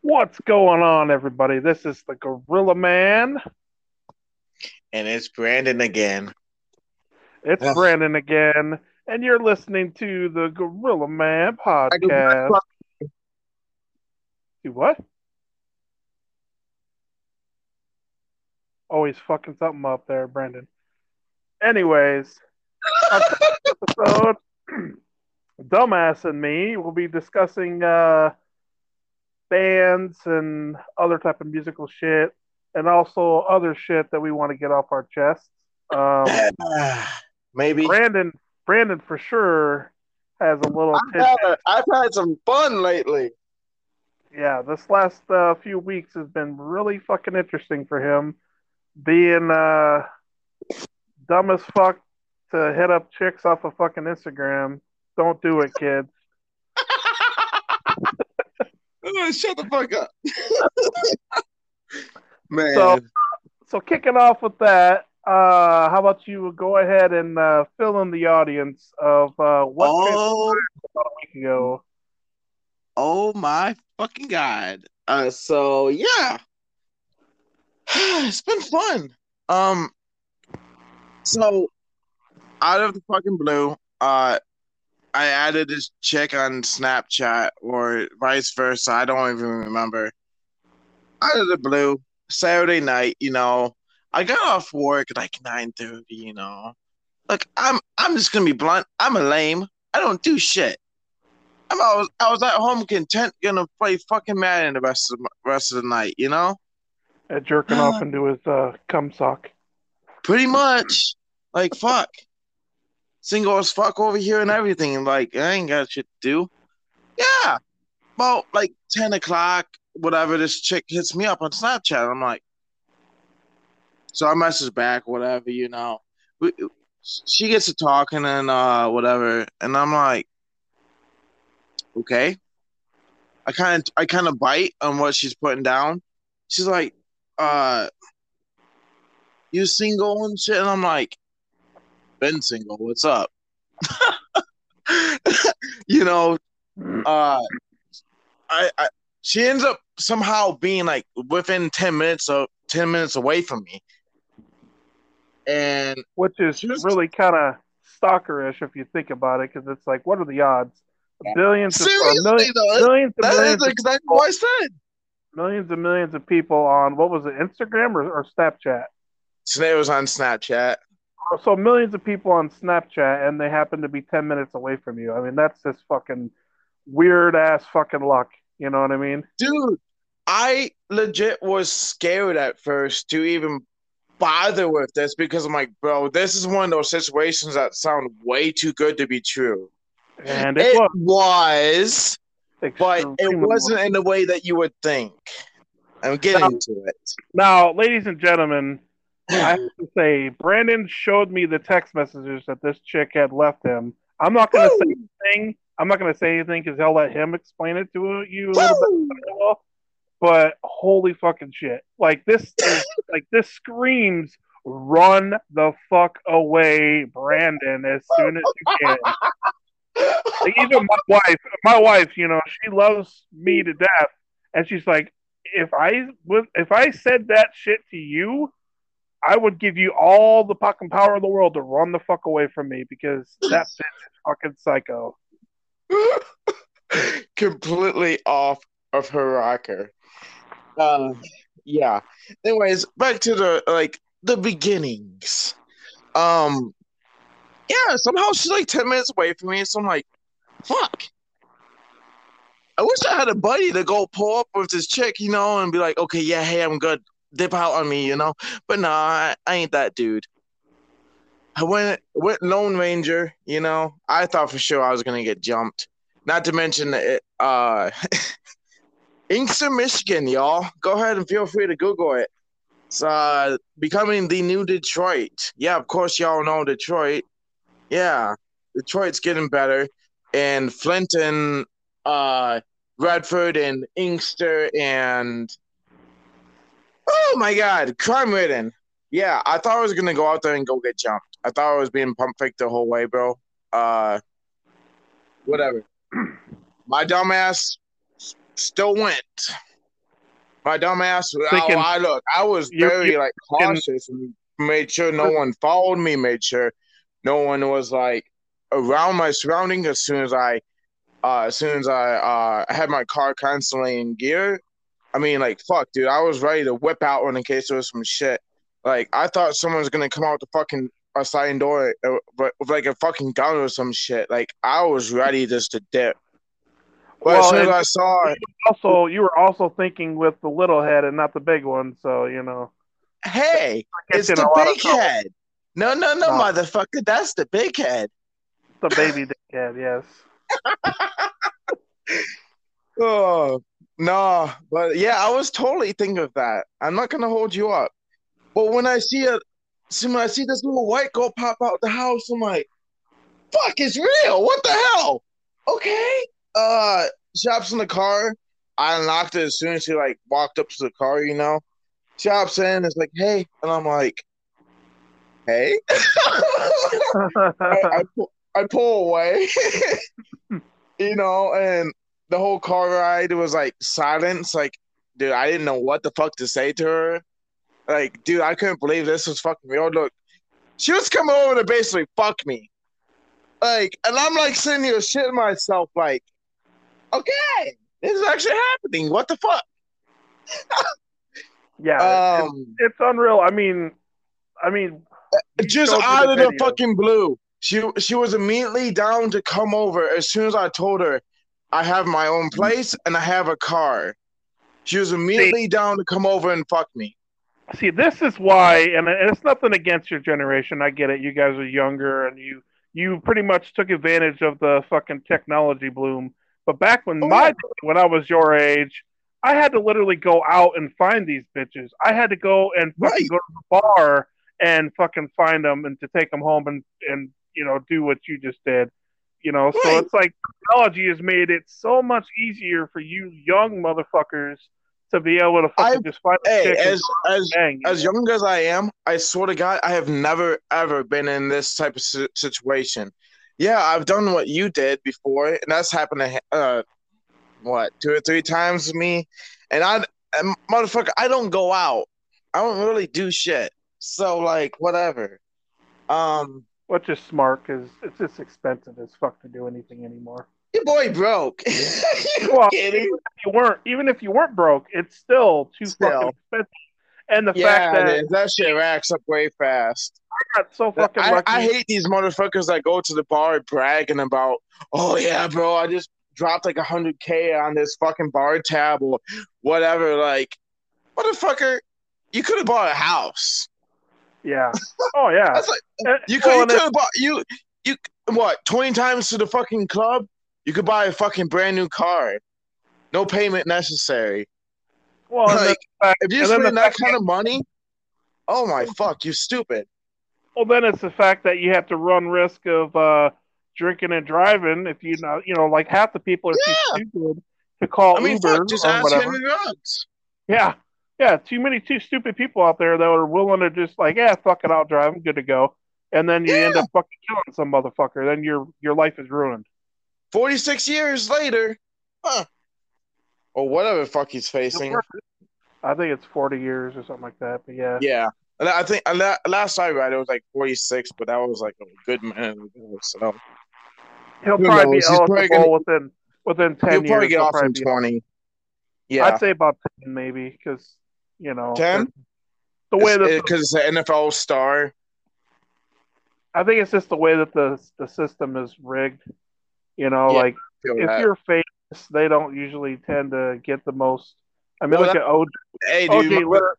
What's going on, everybody? This is the Gorilla Man. And it's Brandon again. It's Ugh. Brandon again, and you're listening to the Gorilla Man podcast. Do what? Always fucking something up there, Brandon. Anyways, on episode, Dumbass and me will be discussing uh, bands and other type of musical shit, and also other shit that we want to get off our chests. Um, Maybe. Brandon, Brandon for sure has a little. I've had, I've had some fun lately. yeah, this last uh, few weeks has been really fucking interesting for him. Being uh, dumb as fuck to hit up chicks off of fucking Instagram. Don't do it, kids. Oh, shut the fuck up. Man. So- So kicking off with that, uh, how about you go ahead and uh, fill in the audience of uh, what oh, about a week ago. oh my fucking god. Uh, so yeah. it's been fun. Um so out of the fucking blue, uh I added this chick on Snapchat or vice versa. I don't even remember. Out of the blue, Saturday night, you know, I got off work at like nine thirty. You know, like I'm I'm just gonna be blunt. I'm a lame. I don't do shit. I'm I was I was at home content, gonna play fucking Madden the rest of the rest of the night. You know, jerking off into his uh, cum sock. pretty much. Like fuck, single as fuck over here and everything. And like I ain't got shit to do. Yeah, about like ten o'clock, whatever. This chick hits me up on Snapchat. I'm like, so I message back, whatever, you know. We, she gets to talking and uh whatever, and I'm like, okay. I kind of I kind of bite on what she's putting down. She's like, uh, you single and shit, and I'm like, been single. What's up? you know, uh, I, I she ends up somehow being like within ten minutes of ten minutes away from me, and which is really kind of stalkerish if you think about it, because it's like, what are the odds? Billions of or seriously millions, though, millions that millions, is of, exactly what I said. millions and millions of people on what was it, Instagram or, or Snapchat? Today was on Snapchat. So millions of people on Snapchat, and they happen to be ten minutes away from you. I mean, that's just fucking weird ass fucking luck. You know what I mean? Dude, I legit was scared at first to even bother with this because I'm like, bro, this is one of those situations that sound way too good to be true. And it, It was, was, but it wasn't in the way that you would think. I'm getting to it. Now, ladies and gentlemen, I have to say, Brandon showed me the text messages that this chick had left him. I'm not going to say anything. I'm not going to say anything because he'll let him explain it to you a little bit. Woo! better than I will. But holy fucking shit! Like this, is, like this screams, "Run the fuck away, Brandon!" As soon as you can. Like, even my wife, my wife, you know, she loves me to death, and she's like, if I was, if I said that shit to you, I would give you all the fucking power in the world to run the fuck away from me because that bitch is fucking psycho. completely off of her rocker. Uh, yeah. Anyways, back to the like the beginnings. Um, yeah. Somehow she's like ten minutes away from me, so I'm like, fuck. I wish I had a buddy to go pull up with this chick, you know, and be like, okay, yeah, hey, I'm good. Dip out on me, you know. But nah, I, I ain't that dude. I went went Lone Ranger, you know. I thought for sure I was gonna get jumped. Not to mention it, uh, Inkster, Michigan, y'all. Go ahead and feel free to Google it. It's uh, becoming the new Detroit. Yeah, of course, y'all know Detroit. Yeah, Detroit's getting better. And Flinton, uh, Redford, and Inkster, and oh my God, crime ridden. Yeah, I thought I was gonna go out there and go get jumped. I thought I was being pump faked the whole way, bro. Uh, whatever. My dumbass still went. My dumbass. Thinking- oh, I look. I was very like cautious and made sure no one followed me. Made sure no one was like around my surrounding. As soon as I, uh, as soon as I uh had my car constantly in gear. I mean, like fuck, dude. I was ready to whip out one in case there was some shit. Like I thought someone was gonna come out the fucking uh, sliding door, uh, but with like a fucking gun or some shit. Like I was ready just to dip. But as soon as I saw it, Also, you were also thinking with the little head and not the big one, so you know. hey, it's the a big head. No, no, no, motherfucker. That's the big head. The baby dick head, yes. Oh no, but yeah, I was totally thinking of that. I'm not gonna hold you up. But when I see a, see when I see this little white girl pop out the house, I'm like, "Fuck, it's real! What the hell?" Okay. Uh, she hops in the car. I unlocked it as soon as she like walked up to the car. You know, she hops in. It's like, "Hey," and I'm like, "Hey." I, I, pull, I pull away, you know, and the whole car ride was like silence. Like, dude, I didn't know what the fuck to say to her. Like, dude, I couldn't believe this was fucking real. Look, she was coming over to basically fuck me. Like, and I'm like sitting here shitting myself, like, okay, this is actually happening. What the fuck? yeah, Um, it's, it's unreal. I mean, I mean, just out the of the video. fucking blue. She she was immediately down to come over as soon as I told her I have my own mm-hmm. place and I have a car. She was immediately down to come over and fuck me. See, this is why, and it's nothing against your generation. I get it. You guys are younger, and you you pretty much took advantage of the fucking technology bloom. But back when Oh, my when I was your age, I had to literally go out and find these bitches. I had to go and fucking Right. go to the bar and fucking find them and to take them home and and you know do what you just did. You know, so it's like technology has made it so much easier for you young motherfuckers to be able to fucking I- just find Hey, as as bang. as know? young as I am, I swear to God, I have never ever been in this type of situation. Yeah, I've done what you did before, and that's happened to uh, what two or three times with me. And I, and motherfucker, I don't go out. I don't really do shit. So like, whatever. Um, Which is smart because it's just expensive as fuck to do anything anymore. your boy broke. you Well, kidding? even if you weren't, even if you weren't broke, it's still too Still. fucking expensive. And the Yeah, fact that that shit racks up way fast. I got so fucking I, lucky. I hate these motherfuckers that go to the bar bragging about, oh yeah, bro, I just dropped like a hundred K on this fucking bar tab or whatever. Like, motherfucker, you could have bought a house. Yeah. Oh yeah. That's like And- you well, could you could bought you you what twenty times to the fucking club. You could buy a fucking brand new car, no payment necessary. well, Like, fact- if you spend the that kind of money, oh my fuck, you stupid. well, then it's the fact that you have to run risk of uh, drinking and driving. If you know, you know, like half the people are too stupid to call I mean, Uber fuck, just or ask whatever. Henry Ruggs. Yeah. Yeah. Too many too stupid people out there that are willing to just like, yeah, fuck it, I'll drive, I'm good to go. And then you end up fucking killing some motherfucker. Then your your life is ruined. 46 years later, huh? Or whatever the fuck he's facing. I think it's forty years or something like that. But yeah. Yeah. And I think la- last I read it was like 46, but that was like a good minute ago. So He'll Who probably be knows? Probably eligible gonna- within within ten he'll years. probably get he'll off in be- 20. Yeah. I'd say about ten maybe, because you know 10? The way that Because it's an NFL star. I think it's just the way that the the system is rigged. You know, Yeah, like if that. you're famous, they don't usually tend to get the most. I mean, Well, look at OJ. Hey, OJ remember,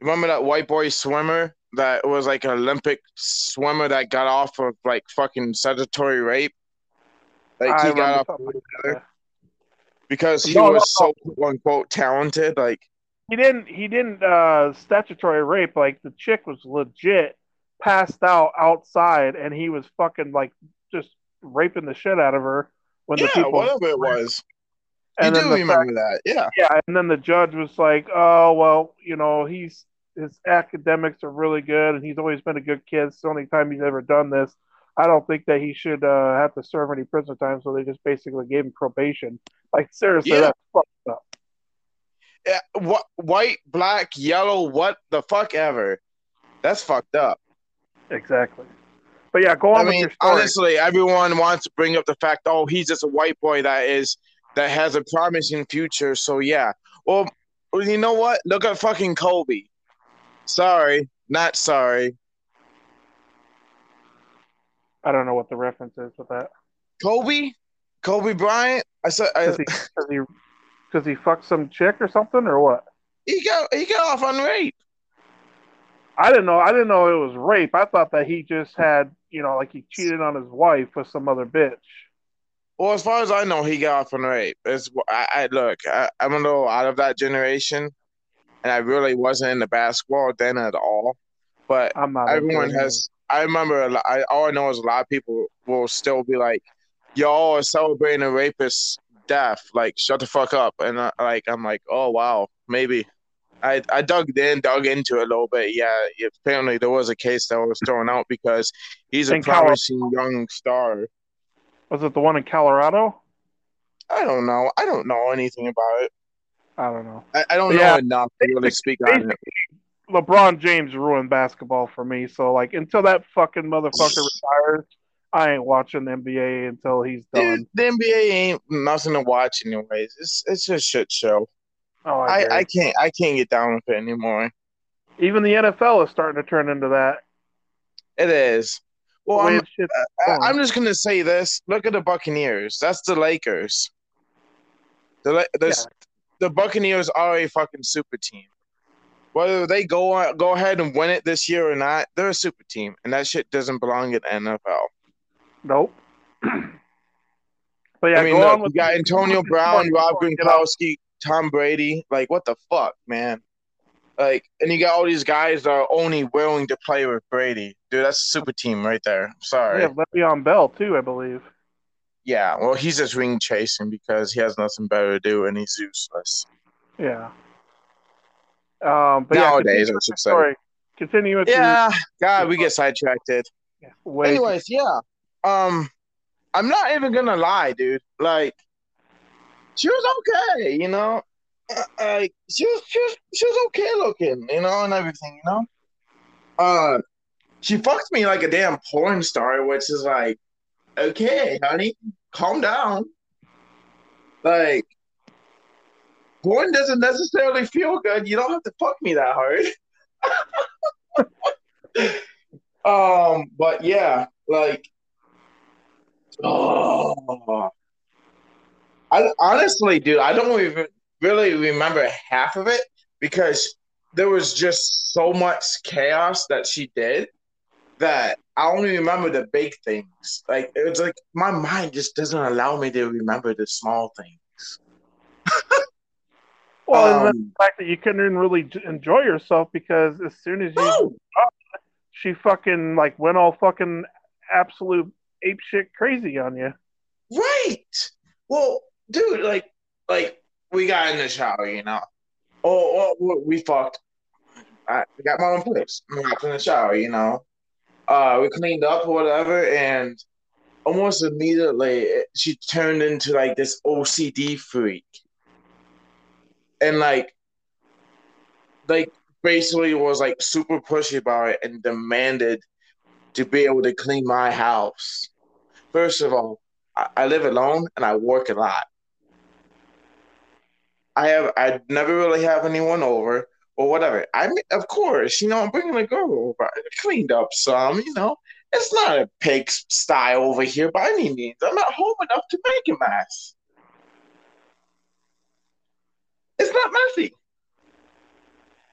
remember that white boy swimmer that was like an Olympic swimmer that got off of like fucking statutory rape? Like he got off because he No, no, was so quote unquote talented. Like He didn't. He didn't uh, statutory rape. Like the chick was legit passed out outside, and he was fucking like just raping the shit out of her when the yeah, people. whatever it was. You do the remember fact- that, yeah. yeah, and then the judge was like, "Oh well, you know, he's his academics are really good, and he's always been a good kid. It's the only time he's ever done this. I don't think that he should uh, have to serve any prison time. So they just basically gave him probation. Like seriously, Yeah. that's Eh, what white, black, yellow, what the fuck ever. That's fucked up. Exactly. But yeah, go on I with mean, your story. honestly, everyone wants to bring up the fact, oh, he's just a white boy that is that has a promising future. So yeah. Well, well, you know what? Look at fucking Kobe. Sorry, not sorry. I don't know what the reference is with that. Kobe, Kobe Bryant. I said I, he, he, cause he fucked some chick or something, or what? he got he got off on rape. I didn't know. I didn't know it was rape. I thought that he just had, you know, like he cheated on his wife with some other bitch. Well, as far as I know, he got off on rape. It's I, I look. I, I'm a little out of that generation, and I really wasn't into basketball then at all. But I'm not. everyone has. I remember. A lot, I all I know is a lot of people will still be like, "Y'all are celebrating a rapist's death." Like, shut the fuck up. And I, like, I'm like, oh wow, maybe. I I dug in, dug into it a little bit. Yeah, apparently there was a case that was thrown out because he's a promising young star. Was it the one in Colorado? I don't know. I don't know anything about it. I don't know. I, I don't know enough to really speak on it. LeBron James ruined basketball for me. So like until that fucking motherfucker retires, I ain't watching the NBA until he's done. Dude, the NBA ain't nothing to watch anyways. It's it's a shit show. oh, I. I, I can't I can't get down with it anymore. even the NFL is starting to turn into that. It is. Well, I'm, it shit's I, going. I'm just gonna say this. Look at the Buccaneers. That's the Lakers. The the, Yeah. the Buccaneers are a fucking super team. Whether they go on, go ahead and win it this year or not, they're a super team, and that shit doesn't belong in the NFL. Nope. but yeah, I mean, look, on you with got Antonio Brown, Rob come on, get out. Gronkowski, Tom Brady. Like, what the fuck, man? Like, and you got all these guys that are only willing to play with Brady. Dude, that's a super team right there. Sorry. Yeah, Le'Veon Bell too, I believe. Yeah, well, he's just ring chasing because he has nothing better to do and he's useless. Yeah. Um, but Nowadays, yeah, I continue should say. story. Continue with your- Yeah, God, we get sidetracked. yeah, Anyways, yeah. Um, I'm not even gonna lie, dude. Like, she was okay, you know. Uh, Like, she was, she was, she was okay looking, you know, and everything, you know. Uh, she fucked me like a damn porn star, which is like, okay, honey, calm down. Like, porn doesn't necessarily feel good. You don't have to fuck me that hard. um, but yeah, like, oh, I honestly, dude, I don't even really remember half of it because there was just so much chaos that she did that I only remember the big things. Like it was like my mind just doesn't allow me to remember the small things. Well, and Um, the fact that you couldn't even really enjoy yourself because as soon as you No. she fucking like went all fucking absolute ape shit crazy on you. Right. Well, dude, like, like we got in the shower, you know. Oh, oh we fucked. I got my own place. We got in the shower, you know. Uh, we cleaned up or whatever, and almost immediately she turned into like this OCD freak, and like, like basically was like super pushy about it and demanded to be able to clean my house. First of all, I, I live alone and I work a lot. I have I never really have anyone over or whatever. I mean, of course, you know, I'm bringing a girl over. I cleaned up some, you know. It's not a pig sty over here by any means. I'm not home enough to make a mess. It's not messy.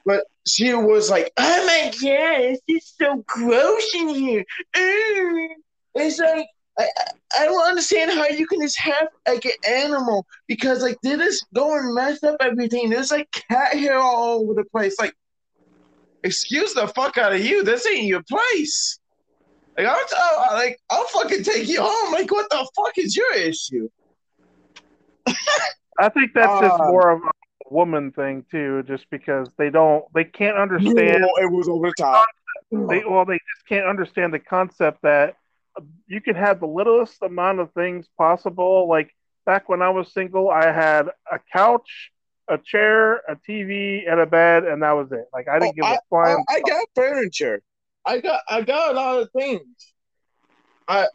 But she was like, "Oh my god, it's just so gross in here." Mm. It's like I, I- don't understand how you can just have like an animal because like they just go and mess up everything. There's like cat hair all over the place. Like, excuse the fuck out of you. This ain't your place. Like I'll, like I'll fucking take you home. Like what the fuck is your issue? I think that's just Uh, more of a woman thing too, just because they don't they can't understand it was over the top. they well they just can't understand the concept that you can have the littlest amount of things possible like back when i was single i had a couch a chair, a TV, and a bed, and that was it. Like I didn't Oh, give a flying. I got furniture. I got I got a lot of things. I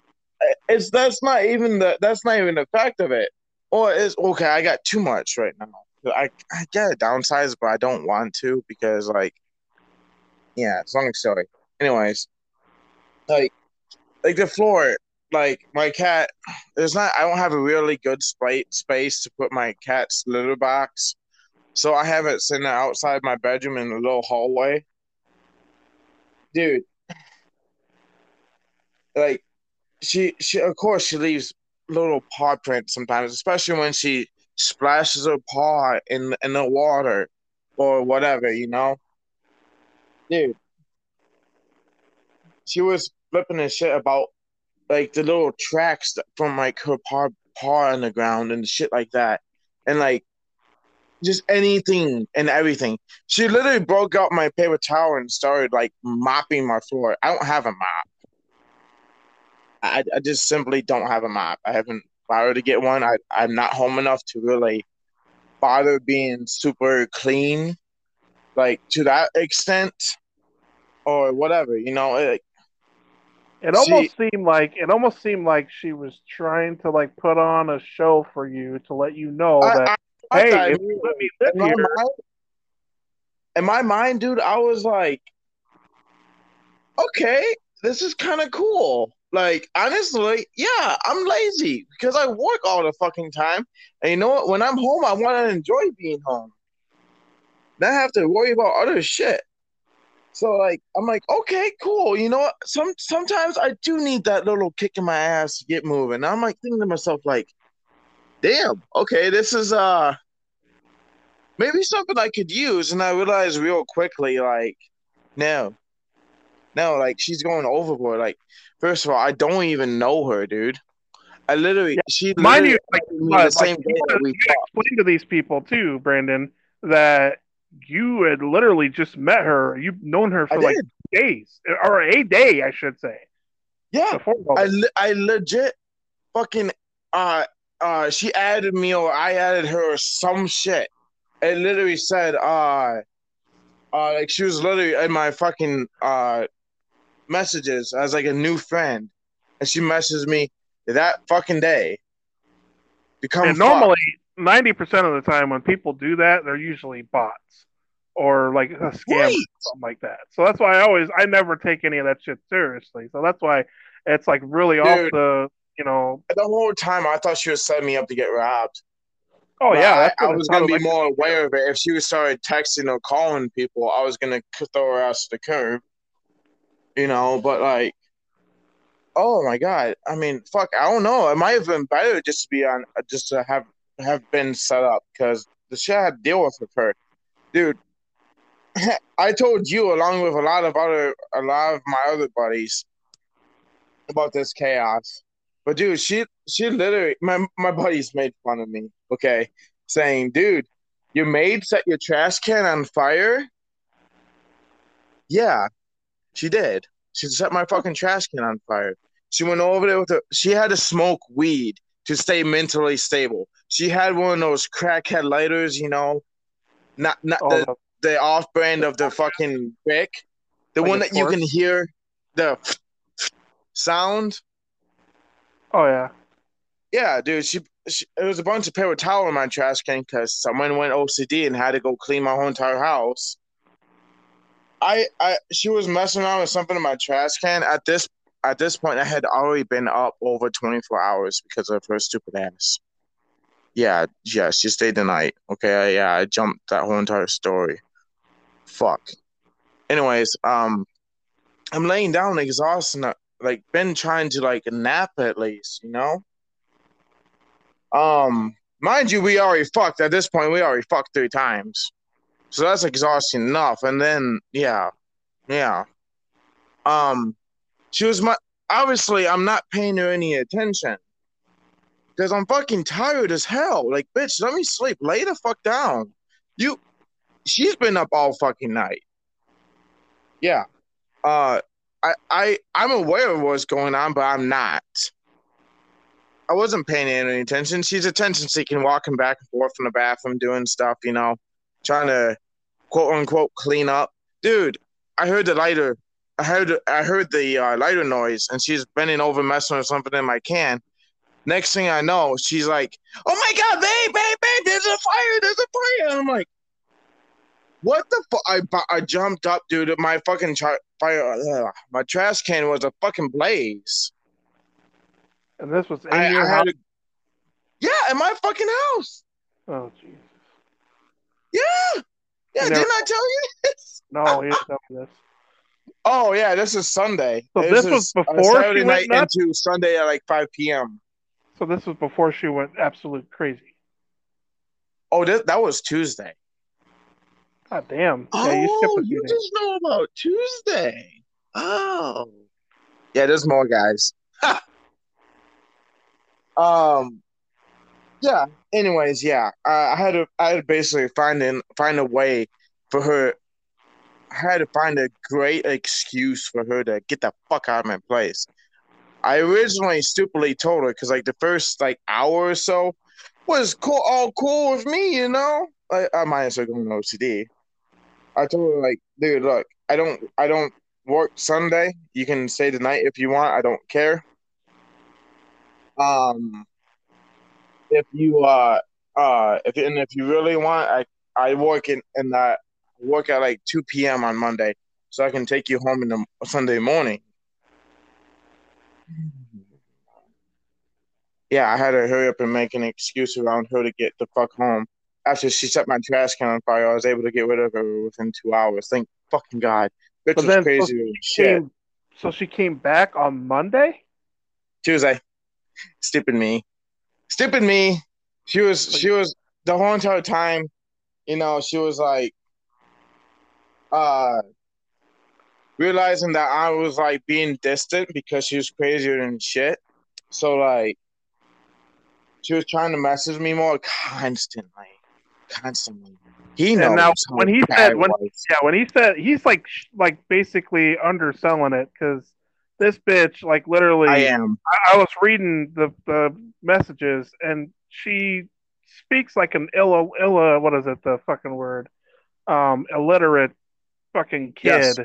it's that's not even the that's not even the fact of it. Or is okay, I got too much right now. I I gotta downsize, but I don't want to because like yeah, it's a long story. Anyways, like like the floor, like my cat there's not I don't have a really good spa- space to put my cat's litter box. So I have it sitting outside my bedroom in the little hallway. Dude, like she she of course she leaves little paw prints sometimes, especially when she splashes her paw in in the water or whatever, you know. Dude, she was flipping and shit about like the little tracks from like her paw paw on the ground and shit like that, and like just anything and everything. She literally broke out my paper towel and started like mopping my floor. I don't have a mop. I, I just simply don't have a mop. I haven't bothered to get one. I, I'm not home enough to really bother being super clean, like to that extent, or whatever. You know, like It almost seemed like it almost seemed like she was trying to like put on a show for you to let you know I- that I hey, thought- if you let me live in my mind, in my mind, dude, I was like, okay, this is kind of cool. Like, honestly, yeah, I'm lazy because I work all the fucking time. And you know what? When I'm home, I want to enjoy being home. Not have to worry about other shit. So like, I'm like, okay, cool. You know what? Some sometimes I do need that little kick in my ass to get moving. I'm like thinking to myself, like, damn, okay, this is uh maybe something I could use. And I realized real quickly, like, no, no, like she's going overboard. Like, first of all, I don't even know her, dude. I literally, Yeah. she mind literally you, like, the like, same you day that we you gotta talked. explain to these people too, Brandon, that you had literally just met her. You've known her for like days, or a day, I should say. Yeah, I, le- I legit fucking uh uh she added me or I added her or some shit. It literally said uh uh like she was literally in my fucking uh messages as like a new friend. And she messaged me that fucking day. to come and normally, ninety percent of the time, when people do that, they're usually bots or like a scam or something like that. So that's why I always, I never take any of that shit seriously. So that's why it's like really off the, you know. the whole time I thought she was setting me up to get robbed. Oh But yeah, I, I was gonna be like. more aware of it. If she was started texting or calling people, I was gonna throw her ass to the curb. You know, but like, oh my god! I mean, fuck, I don't know. It might have been better just to be on, just to have have been set up because the shit I had to deal with with her, dude. I told you along with a lot of other, a lot of my other buddies about this chaos. But dude, she she literally my my buddies made fun of me, okay, saying, dude, your maid set your trash can on fire? Yeah, she did. She set my fucking trash can on fire. She went over there with her she had to smoke weed to stay mentally stable. She had one of those crackhead lighters, you know, not not Oh, the, the- off brand of the fucking Bic. The Like one that you can hear the sound. oh yeah. Yeah, dude. She, she it was a bunch of paper towel in my trash can because someone went OCD and had to go clean my whole entire house. I, I, she was messing around with something in my trash can. At this, at this point, I had already been up over twenty four hours because of her stupid ass. Yeah, yeah. She stayed the night. Okay, yeah. I jumped that whole entire story. Fuck. Anyways, um, I'm laying down exhausted. uh, Like, been trying to like nap at least, you know. Um, mind you, we already fucked at this point. We already fucked three times, so that's exhausting enough. And then, yeah, yeah. Um, she was my. Obviously, I'm not paying her any attention because I'm fucking tired as hell. Like, bitch, let me sleep. Lay the fuck down. You. She's been up all fucking night. Yeah. Uh, I, I, I'm aware of what's going on, but I'm not. I wasn't paying any attention. She's attention seeking, walking back and forth from the bathroom, doing stuff, you know, trying to quote unquote clean up. Dude, I heard the lighter. I heard I heard the uh, lighter noise, and she's bending over, messing with something in my can. Next thing I know, she's like, "Oh my god, babe, babe, babe! There's a fire! There's a fire!" And I'm like, "What the fuck?" I I jumped up, dude. My fucking tra- fire, uh, my trash can was a fucking blaze. And this was in I, your I house. a, yeah, in my fucking house. Oh Jesus. Yeah, yeah. You Didn't I tell you this? No, he didn't tell me this. Oh yeah, this is Sunday. So This this was before she Saturday went night nuts? into Sunday at like 5 p.m. So this was before she went absolute crazy. Oh, that that was Tuesday. God damn. Yeah, you Oh, you days. just know about Tuesday. Oh, yeah. There's more guys. um, yeah. Anyways, yeah. I, I had to. I had to basically find in find a way for her. I had to find a great excuse for her to get the fuck out of my place. I originally stupidly told her because like the first like hour or so was cool, all cool with me, you know. I, I might as well go on OCD. I told her like, dude, look, I don't, I don't work Sunday. You can stay the night if you want. I don't care. Um, if you uh uh if and if you really want, I I work in and I work at like two p.m. on Monday, so I can take you home in the Sunday morning. Yeah, I had to hurry up and make an excuse around her to get the fuck home. After she set my trash can on fire, I was able to get rid of her within two hours. Thank fucking God. Bitch But was crazy as shit. Came, so she came back on Monday? Tuesday. Stupid me. Stupid me. She was she was the whole entire time, you know, she was like uh realizing that I was like being distant because she was crazier than shit. So like she was trying to message me more constantly. Constantly. He knows. And now, when he said- when- was. Yeah, when he said he's like like basically underselling it because this bitch like literally I am. I, I was reading the the messages and she speaks like an illa illa what is it the fucking word um illiterate fucking kid Yes.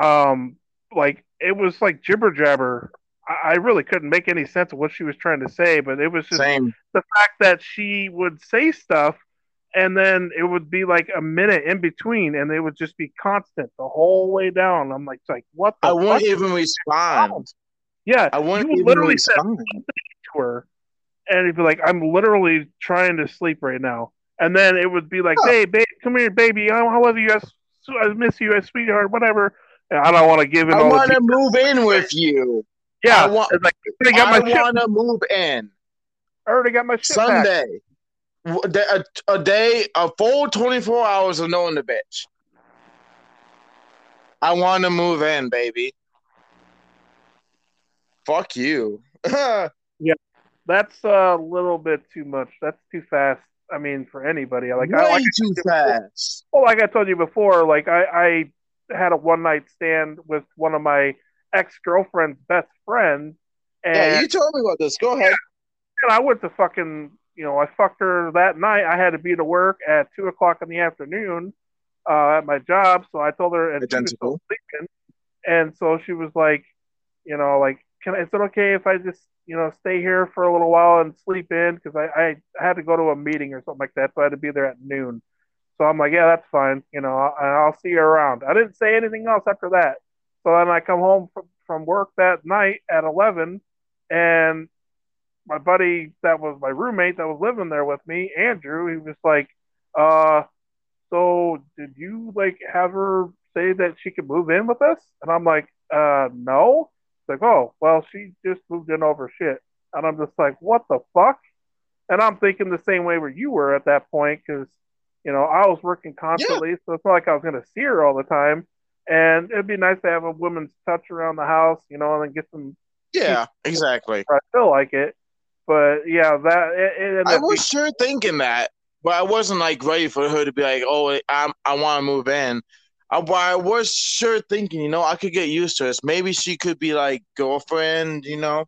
um like it was like jibber jabber I, I really couldn't make any sense of what she was trying to say but it was just Same. the fact that she would say stuff and then it would be like a minute in between and it would just be constant the whole way down i'm like like what the I wouldn't even respond. yeah I you even literally respond. to her and he'd be like, I'm literally trying to sleep right now. And then it would be like, hey, babe, come here, baby. I, I love you. I, I miss you, as sweetheart, whatever. And I don't want to give it I want to move in with you. Yeah. I want- like, I I my shit. want to move in I already got my shit. Sunday. The- A, a day, a full 24 hours of knowing the bitch. I want to move in, baby. Fuck you. Yeah, that's a little bit too much. That's too fast. I mean, for anybody. Like, Way I, like, too fast. well, like I told you before, like I, I had a one night stand with one of my ex girlfriend's best friends, and Yeah, you told me about this. Go ahead. And I went to fucking, you know, I fucked her that night. I had to be to work at two o'clock in the afternoon uh, at my job. So I told her, and Identical. sleeping. And so she was like, you know, like, can I, is it okay if I just, you know, stay here for a little while and sleep in? Because I, I, I had to go to a meeting or something like that. So I had to be there at noon. So I'm like, yeah, that's fine. You know, and I'll see you around. I didn't say anything else after that. So then I come home from, from work that night at 11 and my buddy that was my roommate that was living there with me, Andrew, he was like, uh, so did you like have her say that she could move in with us? And I'm like, uh, no. It's like, oh, well, she just moved in over shit. And I'm just like, what the fuck? And I'm thinking the same way where you were at that point because, you know, I was working constantly. So it's not like I was going to see her all the time. And it'd be nice to have a woman's touch around the house, you know, and then get some, Yeah, exactly. I feel like it. But yeah, that it, it I was sure thinking that, but I wasn't like ready for her to be like, "Oh, I'm, I want to move in." I, but I was sure thinking, you know, I could get used to this. Maybe she could be like girlfriend, you know.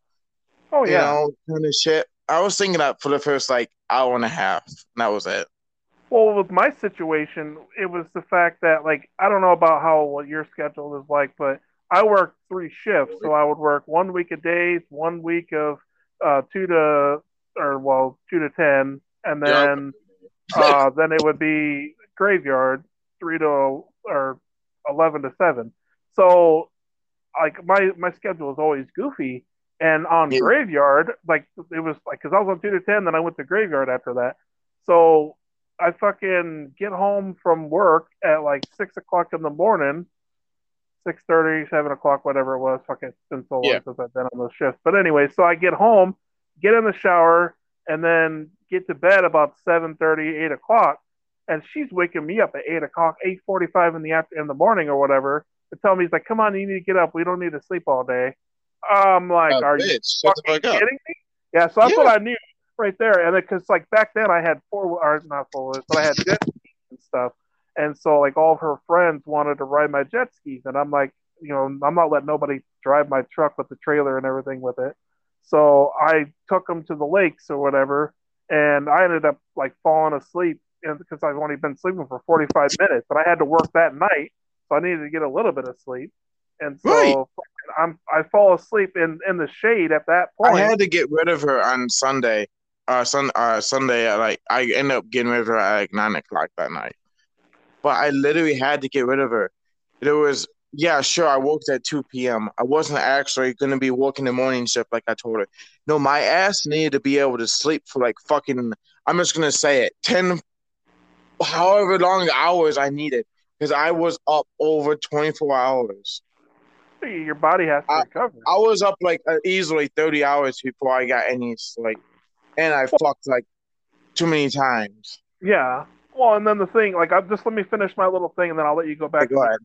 Oh you yeah. know, kind of shit. I was thinking that for the first like hour and a half, and that was it. Well, with my situation, it was the fact that like I don't know about how what your schedule is like, but I work three shifts, so I would work one week of days, one week of uh, two to or well two to ten, and then uh, then it would be graveyard three to or eleven to seven. So like my my schedule is always goofy, and on Yeah. graveyard like it was like because I was on two to ten, then I went to graveyard after that. So I fucking get home from work at like six o'clock in the morning, six thirty, seven o'clock, whatever it was. Fucking it's been so long Yeah. since I've been on those shifts. But anyway, so I get home, get in the shower, and then get to bed about 7:30, 8 o'clock. And she's waking me up at eight o'clock, eight forty-five in the after in the morning or whatever, to tell me he's like, "Come on, you need to get up. We don't need to sleep all day." I'm like, Oh, "Are you bitch, the fucking up. kidding me? Yeah, so that's Yeah. what I knew right there. And because like back then I had four or not four but I had and stuff. And so like all of her friends wanted to ride my jet skis, and I'm like, you know, I'm not letting nobody drive my truck with the trailer and everything with it. So I took them to the lakes or whatever, and I ended up like falling asleep because I've only been sleeping for 45 minutes, but I had to work that night, so I needed to get a little bit of sleep. And so Right. I'm I fall asleep in in the shade at that point. I had to get rid of her on Sunday. Uh, sun, uh, Sunday, at, like I ended up getting rid of her at like nine o'clock that night. But I literally had to get rid of her. There was, yeah, sure, I woke at two p.m. I wasn't actually gonna be working the morning shift like I told her. No, my ass needed to be able to sleep for like fucking. I'm just gonna say it, ten, however long hours I needed, because I was up over twenty four hours. your body has to I- recover. I was up like uh, easily 30 hours before I got any sleep. And I fucked like too many times. Yeah. Well, and then the thing, like, I just let me finish my little thing, and then I'll let you go back. But go ahead.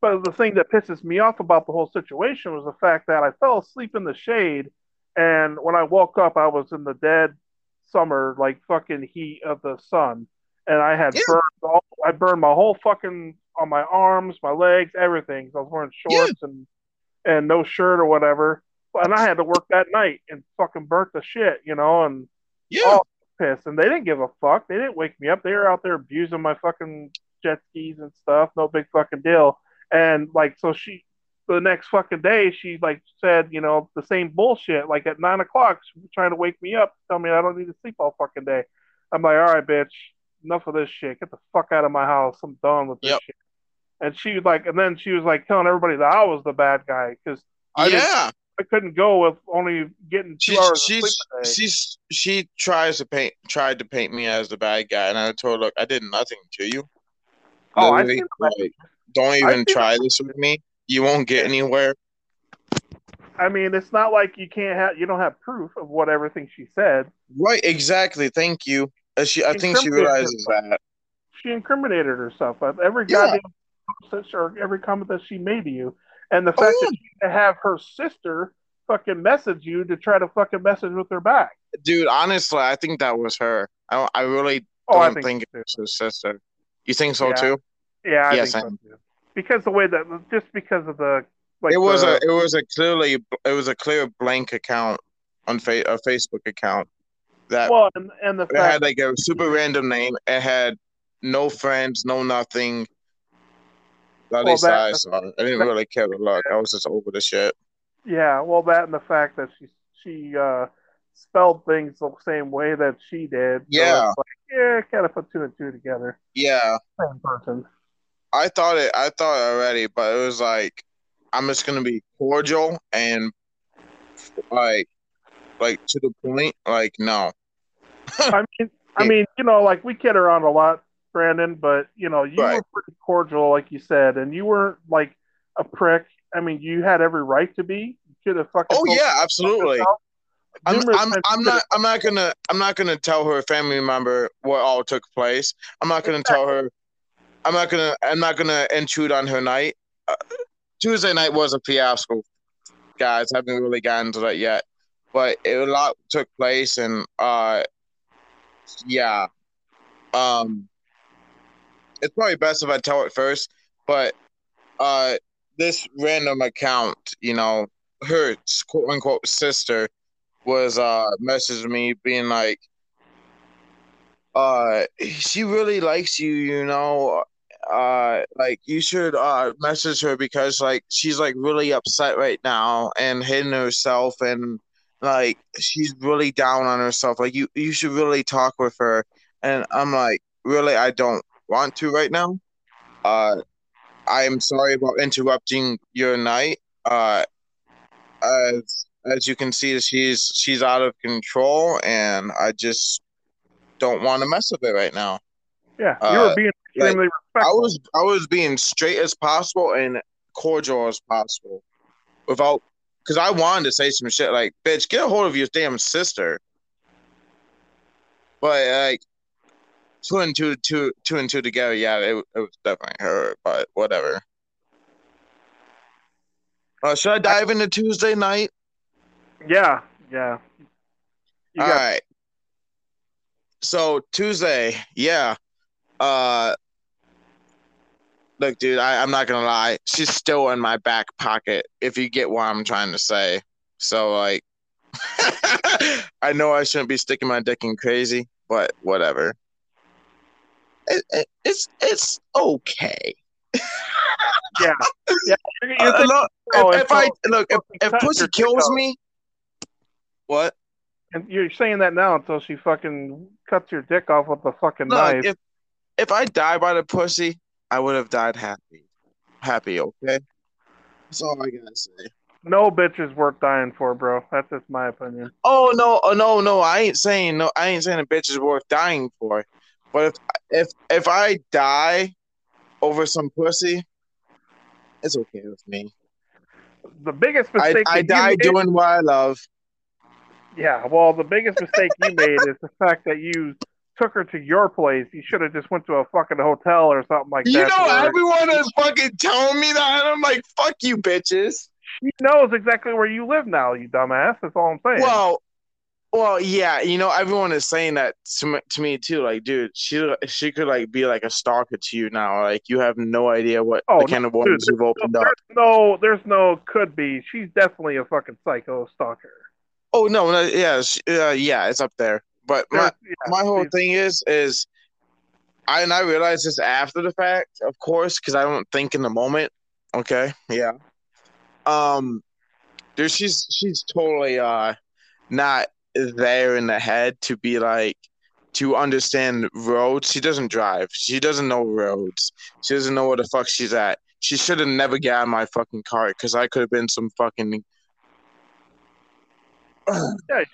But the thing that pisses me off about the whole situation was the fact that I fell asleep in the shade, and when I woke up, I was in the dead summer, like fucking heat of the sun, and I had Yeah. burned all, I burned my whole fucking on my arms, my legs, everything. 'cause I was wearing shorts and and no shirt or whatever, and I had to work that night and fucking burnt the shit, you know, and Yeah. Oh. Pissed, and they didn't give a fuck. They didn't wake me up. They were out there abusing my fucking jet skis and stuff. No big fucking deal. And like, so she, the next fucking day, she like said, you know, the same bullshit. Like at nine o'clock, she was trying to wake me up, tell me I don't need to sleep all fucking day. I'm like, all right, bitch, enough of this shit. Get the fuck out of my house. I'm done with this Yep. shit. And she was like, and then she was like telling everybody that I was the bad guy because I didn't yeah. I couldn't go with only getting two She, hours of sleep a day. she's she tries to paint tried to paint me as the bad guy and I told her look, I did nothing to you. Oh, I Literally, like, don't even try this with me. You won't get anywhere. I mean, it's not like you can't have you don't have proof of what everything she said. Right, exactly. Thank you. Uh, she I think she realizes that. She incriminated herself with every Yeah. goddamn post or every comment that she made to you, and the fact Oh, that she had to have her sister fucking message you to try to fucking message with her back. Dude, honestly, I think that was her. I don't, I really Oh, I don't think, think so it was her sister. You think so Yeah. too? yeah, I Yes, think so too. Because the way that just because of the like it was the, a it was a clearly it was a clear blank account on fa- a Facebook account that well and, and the it had like a super random name. It had no friends, no nothing. At Well, least that- I saw it. I didn't really care to look. I was just over the shit. yeah, well that and the fact that she she uh spelled things the same way that she did. Yeah. it's like, yeah, kind of put two and two together. Yeah, Same person. I thought it. I thought it already, but it was like I'm just gonna be cordial and like like to the point. Like no, I mean, I mean, you know, like we kid around a lot, Brandon, but you know, you Right. were pretty cordial, like you said, and you weren't like a prick. I mean, you had every right to be. You could have fucking. Oh yeah, absolutely. I'm, I'm, I'm not I'm not gonna I'm not gonna tell her family member what all took place. I'm not gonna tell her. I'm not gonna I'm not gonna intrude on her night. Uh, Tuesday night was a fiasco, guys. I haven't really gotten to that yet, but it, a lot took place, and uh, yeah, um, it's probably best if I tell it first. But uh, this random account, you know, her quote unquote sister was uh messaging me being like, uh, she really likes you, you know. Uh, like you should uh message her because like she's like really upset right now and hitting herself and like she's really down on herself. Like you, you should really talk with her. And I'm like, really, I don't want to right now. Uh, I am sorry about interrupting your night. Uh, as as you can see, she's she's out of control, and I just don't want to mess with it right now. Yeah, you were Uh, being extremely I respectful. was I was being straight as possible and cordial as possible, without because I wanted to say some shit like, "Bitch, get a hold of your damn sister." But like two and two, two, two and two together, yeah, it, it was definitely her. But whatever. Uh, should I dive into Tuesday night? Yeah, yeah. You All got right. So Tuesday, yeah. Uh, look, dude, I, I'm not gonna lie. She's still in my back pocket. If you get what I'm trying to say. So like, I know I shouldn't be sticking my dick in crazy, but whatever. It, it, it's it's okay. yeah, yeah. You're, you're Uh, look, oh, if, if I look, if, if pussy kills out. me, what? and you're saying that now until she fucking cuts your dick off with the fucking Look, knife. if if I die by the pussy, I would have died happy. Happy, okay? That's all I gotta say. no bitch is worth dying for, bro. That's just my opinion. Oh no, oh no, no! I ain't saying no. I ain't saying a bitch is worth dying for. But if if if I die over some pussy, it's okay with me. The biggest mistake I that you die made- doing what I love. Yeah, well, the biggest mistake you made is the fact that you took her to your place. You should have just went to a fucking hotel or something like You that. You know, where everyone is fucking telling me that, and I'm like, fuck you, bitches. she knows exactly where you live now, you dumbass. That's all I'm saying. Well, well, yeah, you know, everyone is saying that to me, to me too. Like, dude, she she could like be like a stalker to you now. Like, you have no idea what Oh, the kind of wounds dude, you've opened up. there's no, there's no could be. She's definitely a fucking psycho stalker. Oh no, no yeah, she, uh, yeah, it's up there. But my yeah, my whole thing is is I and I realized this after the fact, of course, because I don't think in the moment. Okay, yeah. Um, dude, she's she's totally uh not there in the head to be like to understand roads. She doesn't drive. She doesn't know roads. She doesn't know where the fuck she's at. She should have never got my fucking car because I could have been some fucking. Hey.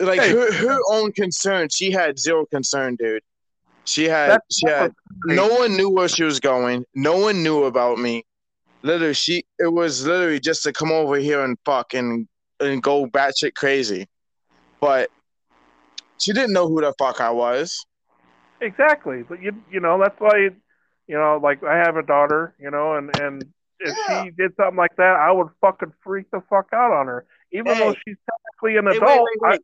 Like Hey. her, her own concern, she had zero concern, dude. She had, That's- she had. No one knew where she was going. No one knew about me. Literally, she. It was literally just to come over here and fuck and and go batshit crazy, but she didn't know who the fuck I was. Exactly, but you you know that's why you know like I have a daughter, you know, and and if Yeah. she did something like that, I would fucking freak the fuck out on her, even though she's technically an Hey, adult. wait, wait, wait.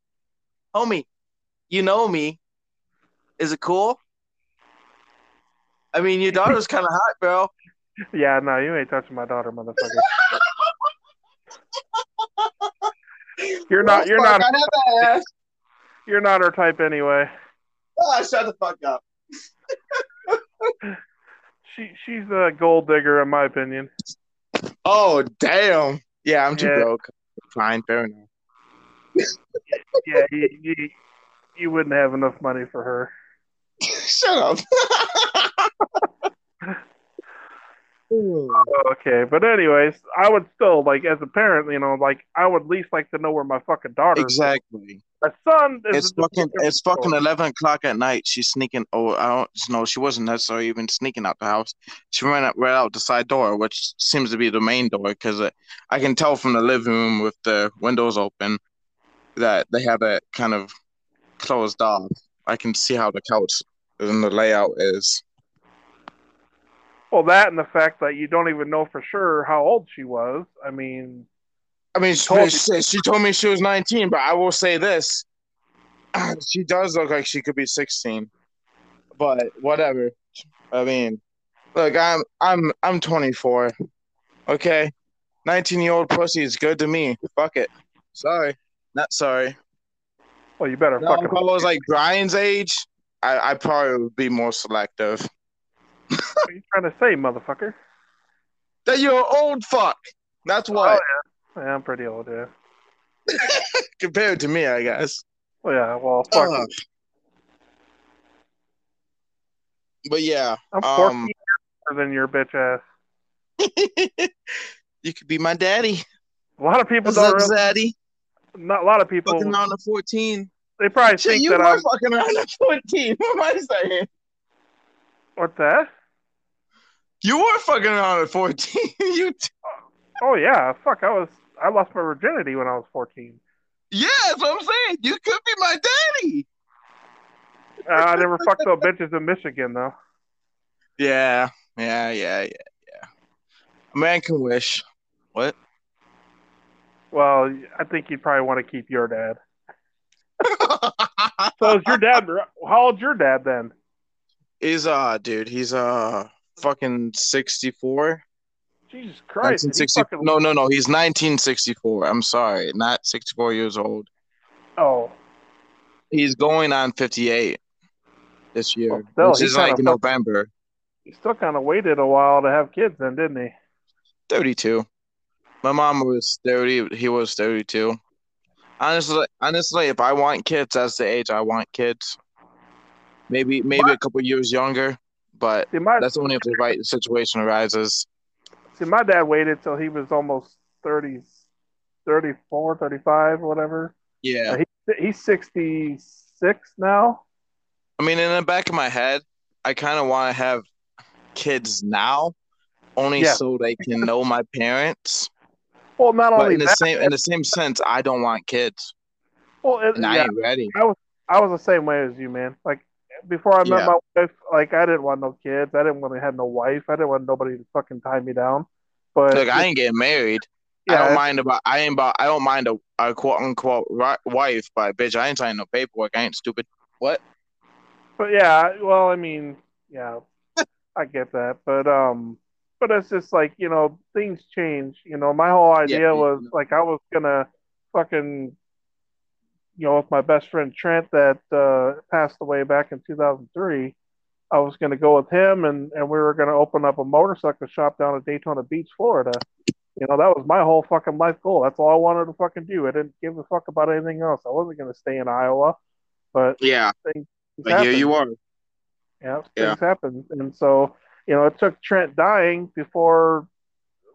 Homie, you know me. Is it cool? I mean, your daughter's kind of hot, bro. Yeah, no, you ain't touching my daughter, motherfucker. You're not- you're not- I have to ask. You're not her type anyway. Ah, shut the fuck up. She she's a gold digger in my opinion. Oh, damn. Yeah, I'm too Yeah. broke. Fine, fair enough. Yeah, you, you, you wouldn't have enough money for her. Shut up. Oh, okay, but anyways, I would still like as a parent, you know, like I would at least like to know where my fucking daughter. is. exactly. My son is It's fucking. It's fucking eleven o'clock at night. She's sneaking. Oh, I don't know. She wasn't necessarily even sneaking out the house. She ran out right out the side door, which seems to be the main door, because uh, I can tell from the living room with the windows open that they have it kind of closed off. I can see how the couch and the layout is. Well, that and the fact that you don't even know for sure how old she was. I mean, I mean, Told she, she told me she was 19, but I will say this. She does look like she could be 16. But whatever. I mean, look, I'm I'm I'm 24. Okay? 19-year-old pussy is good to me. Fuck it. Sorry. Not sorry. Well, you better No, if I was like Brian's age, I, I probably would be more selective. What are you trying to say, motherfucker? That you're an old fuck. That's what. Yeah, I'm pretty old, yeah. Compared to me, I guess. Well, yeah, well, fuck. Ugh. but yeah, I'm um, 14 years older than your bitch ass. you could be my daddy. A lot of people What's don't up, realize, daddy? not a lot of people, Fucking around at 14. they probably Shit, think you that were I'm, fucking around at 14. What am I saying? what's that? You were fucking around at 14. you t- Oh, yeah, fuck, I was, I lost my virginity when I was 14. yeah, that's what I'm saying. You could be my daddy. Uh, I never fucked no bitches in Michigan, though. Yeah, yeah, yeah, yeah, yeah. A man can wish. What? Well, I think you'd probably want to keep your dad. So is your dad, how old's your dad then? he's uh, dude, he's uh, fucking 64. Jesus Christ. 1960 fucking- No, no, no. He's 1964. I'm sorry, not 64 years old. Oh, He's going on 58 this year, Well, still, which is like November. he still kind of waited a while to have kids then, didn't he? 32. My mom was 30. He was 32. Honestly, honestly, if I want kids, that's the age I want kids. Maybe, maybe a couple years younger, but See, my, that's only if the right situation arises. see, my dad waited till he was almost 30, 34, 35, whatever. Yeah. He, he's 66 now. I mean, in the back of my head, I kind of want to have kids now, only Yeah. so they can know my parents. Well, not But only in the that, same in the same sense, I don't want kids, well, it, and I ain't ready. I was I was the same way as you, man. Like before I met Yeah. my wife, like I didn't want no kids. I didn't want to have no wife. I didn't want nobody to fucking tie me down. But Look, I ain't getting married. I yeah, don't mind about. I ain't about. I don't mind a, a quote unquote ri- wife, but bitch, I ain't signing no paperwork. I ain't stupid. What? But yeah, well, I mean, yeah, I get that, but um, but it's just like you know, things change. You know, my whole idea Yeah, was yeah. like I was gonna fucking, you know, with my best friend Trent that uh, passed away back in 2003. I was gonna go with him, and and we were gonna open up a motorcycle shop down at Daytona Beach, Florida. You know, that was my whole fucking life goal. That's all I wanted to fucking do. I didn't give a fuck about anything else. I wasn't gonna stay in Iowa, but Yeah, things but here you are. Yeah, Yeah. things happen, and so you know, it took Trent dying before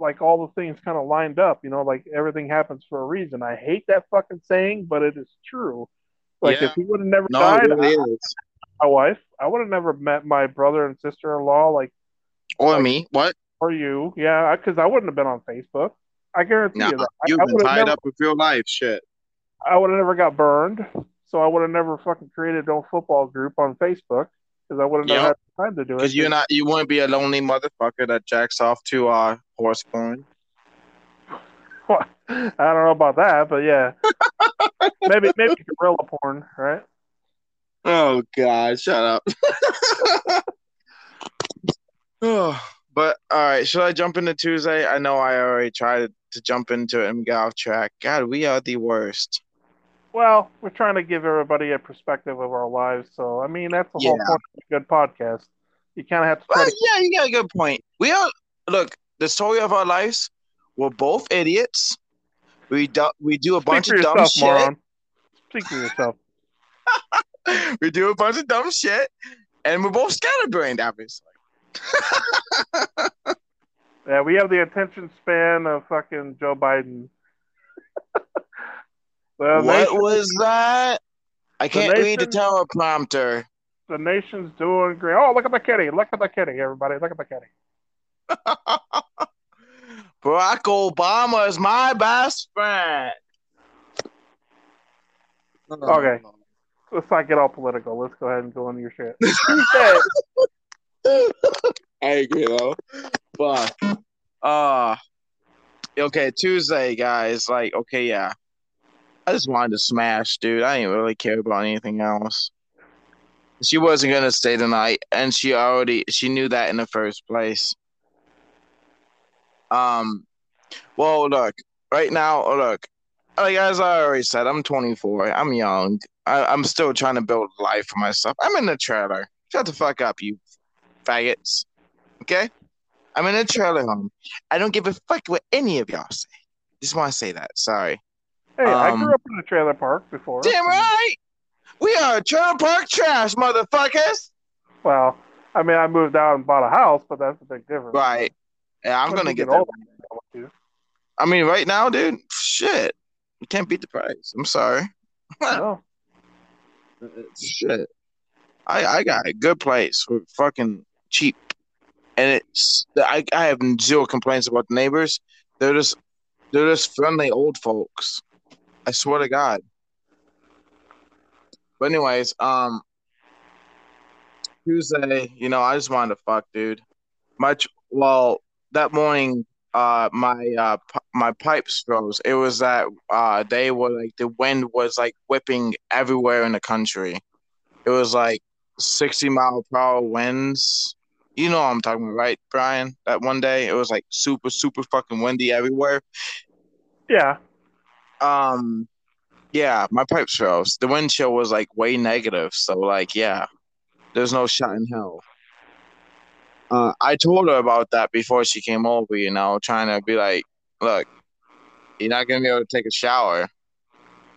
like all the things kind of lined up. You know, like everything happens for a reason. I hate that fucking saying, but it is true. Like Yeah. if he would have never No, died, really I- is. my wife, I would have never met my brother and sister in law, like Or me. What? or you. Yeah, because I wouldn't have been on Facebook. I guarantee Nah, you that. I, you've I been would have tied never, up with real life shit. I would have never got burned. So I would have never fucking created no football group on Facebook because I would have never Yep. had time to do it. Because you're not. You wouldn't be a lonely motherfucker that jacks off to uh horse porn. I don't know about that, but yeah, maybe maybe gorilla porn, right? Oh God, shut up. oh, but all right, should I jump into Tuesday? I know I already tried to jump into it and get off track. God, we are the worst. Well, we're trying to give everybody a perspective of our lives, so I mean that's the whole Yeah. point of a good podcast. You kind of have to Well, to. yeah, you got a good point. We are look the story of our lives. We're both idiots. We do we do a Speak bunch of dumb yourself, shit. moron. Speak for yourself. We do a bunch of dumb shit, and we're both scatterbrained, obviously. Yeah, we have the attention span of fucking Joe Biden. The, what nation, was that? I can't read the teleprompter. the nation's doing great. Oh, look at the kitty! Look at the kitty, everybody! Look at the kitty. Barack Obama is my best friend. Okay. Let's not get all political. Let's go ahead and go into your shit. I agree though. But uh okay, Tuesday, guys. Like, okay, yeah. I just wanted to smash, dude. I didn't really care about anything else. She wasn't gonna stay the night, and she already she knew that in the first place. Um, well, look, right now, look, like as I already said, I'm 24. I'm young. I, I'm still trying to build life for myself. I'm in the trailer. Shut the fuck up, you faggots. Okay? I'm in a trailer home. I don't give a fuck what any of y'all say. Just want to say that. Sorry. Hey, I Um, grew up in a trailer park before. Damn right. We are trailer park trash, motherfuckers. Well, I mean, I moved out and bought a house, but that's a big difference. Right. Yeah, I'm gonna get get that. older, you know what to do. I mean, right now, dude, shit. You can't beat the price. I'm sorry. No. Shit. I I got a good place for fucking cheap. And it's I, I have zero complaints about the neighbors. They're just they're just friendly old folks. I swear to God. But anyways, um Tuesday, you know, I just wanted to fuck, dude. Much well, that morning, uh, my uh, p- my pipes froze. It was that uh, day where like the wind was like whipping everywhere in the country. It was like sixty mile per hour winds. You know what I'm talking about, right, Brian? That one day it was like super, super fucking windy everywhere. Yeah. Um, yeah, my pipes froze. The wind chill was like way negative. So like, yeah, there's no shot in hell. Uh, I told her about that before she came over. You know, trying to be like, look, you're not gonna be able to take a shower,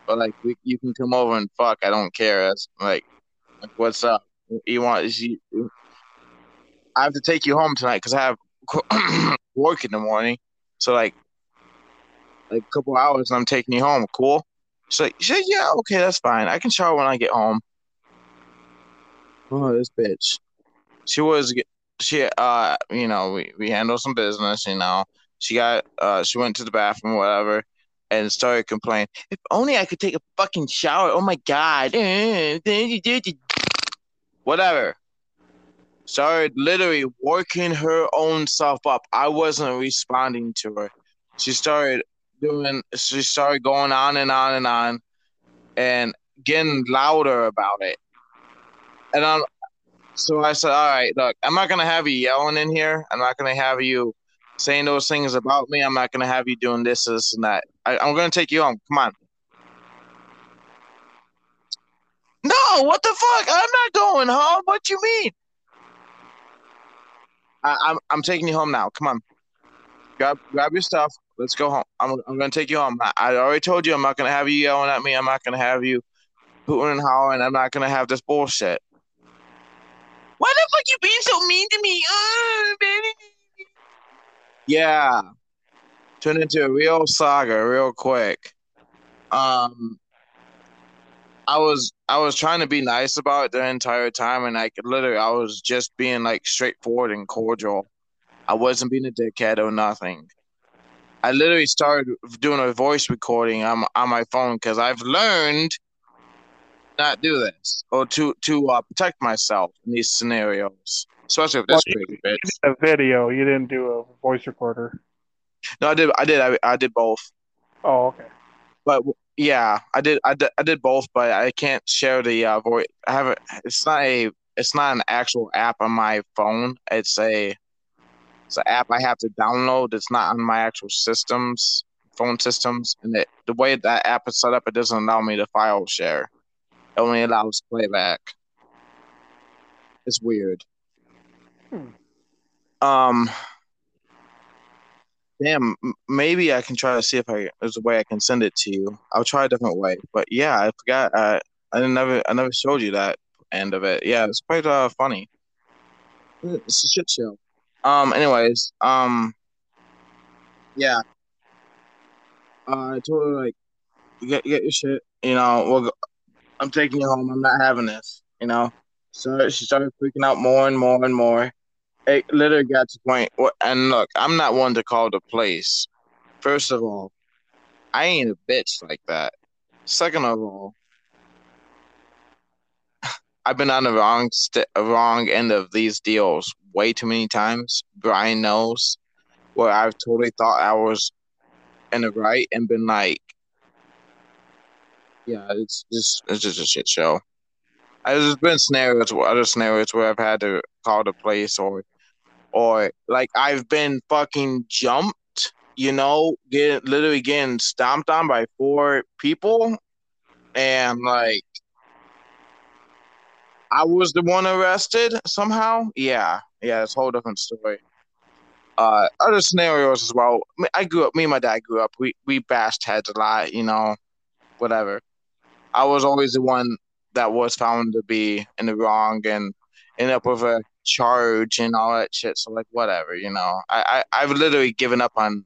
but like, we, you can come over and fuck. I don't care. That's like, like what's up? You want? I have to take you home tonight because I have work in the morning. So like, like a couple hours, and I'm taking you home. Cool. She's like, she said, yeah, okay, that's fine. I can shower when I get home. Oh, this bitch. She was, she, uh, you know, we, we handled some business, you know. She got, uh, she went to the bathroom, whatever, and started complaining. If only I could take a fucking shower. Oh my God. Whatever. Started literally working her own self up. I wasn't responding to her. She started doing, she started going on and on and on and getting louder about it. And I'm, so I said, all right, look, I'm not to have you yelling in here. I'm not to have you saying those things about me. I'm not to have you doing this, this, and that. I, I'm to take you home. Come on. No, what the fuck? I'm not going home. What you mean? I, I'm I'm taking you home now. Come on. Grab grab your stuff. Let's go home. I'm I'm gonna take you home. I, I already told you I'm not gonna have you yelling at me. I'm not gonna have you hooting and hollering. I'm not gonna have this bullshit. Why the fuck you being so mean to me? Uh, baby. Yeah. Turned into a real saga real quick. Um I was I was trying to be nice about it the entire time and like literally I was just being like straightforward and cordial. I wasn't being a dickhead or nothing. I literally started doing a voice recording on, on my phone because I've learned not to do this or to to uh, protect myself in these scenarios, especially with this Well, crazy bitch. A video. You didn't do a voice recorder. No, I did, I did, I, I did both. Oh, okay. But yeah, I did, I did, I did both. But I can't share the uh, voice. I have it. It's not a, it's not an actual app on my phone. It's a, it's an app I have to download. It's not on my actual systems, phone systems, and it, the way that app is set up, it doesn't allow me to file share. It only allows playback. It's weird. Hmm. Um. Damn, maybe I can try to see if I there's a way I can send it to you. I'll try a different way. But yeah, I forgot. Uh, I never, I never showed you that end of it. Yeah, it's quite uh funny. It's a shit show. Um. Anyways, um. Yeah. Uh, I told her like, get get your shit. You know, we'll go, I'm taking you home. I'm not having this. You know. So she started freaking out more and more and more. It literally got to the point. And look, I'm not one to call the police. First of all, I ain't a bitch like that. Second of all, I've been on the wrong st- wrong end of these deals way too many times. Brian knows where I've totally thought I was in the right and been like, yeah, it's just it's just a shit show. There's been scenarios, other scenarios where I've had to call the police or, or like I've been fucking jumped you know, getting literally getting stomped on by four people, and like I was the one arrested somehow. Yeah, yeah, it's a whole different story. Uh, other scenarios as well. I grew up. Me and my dad grew up. We we bashed heads a lot. You know, whatever. I was always the one that was found to be in the wrong and end up with a charge and all that shit. So like whatever, you know. I, I I've literally given up on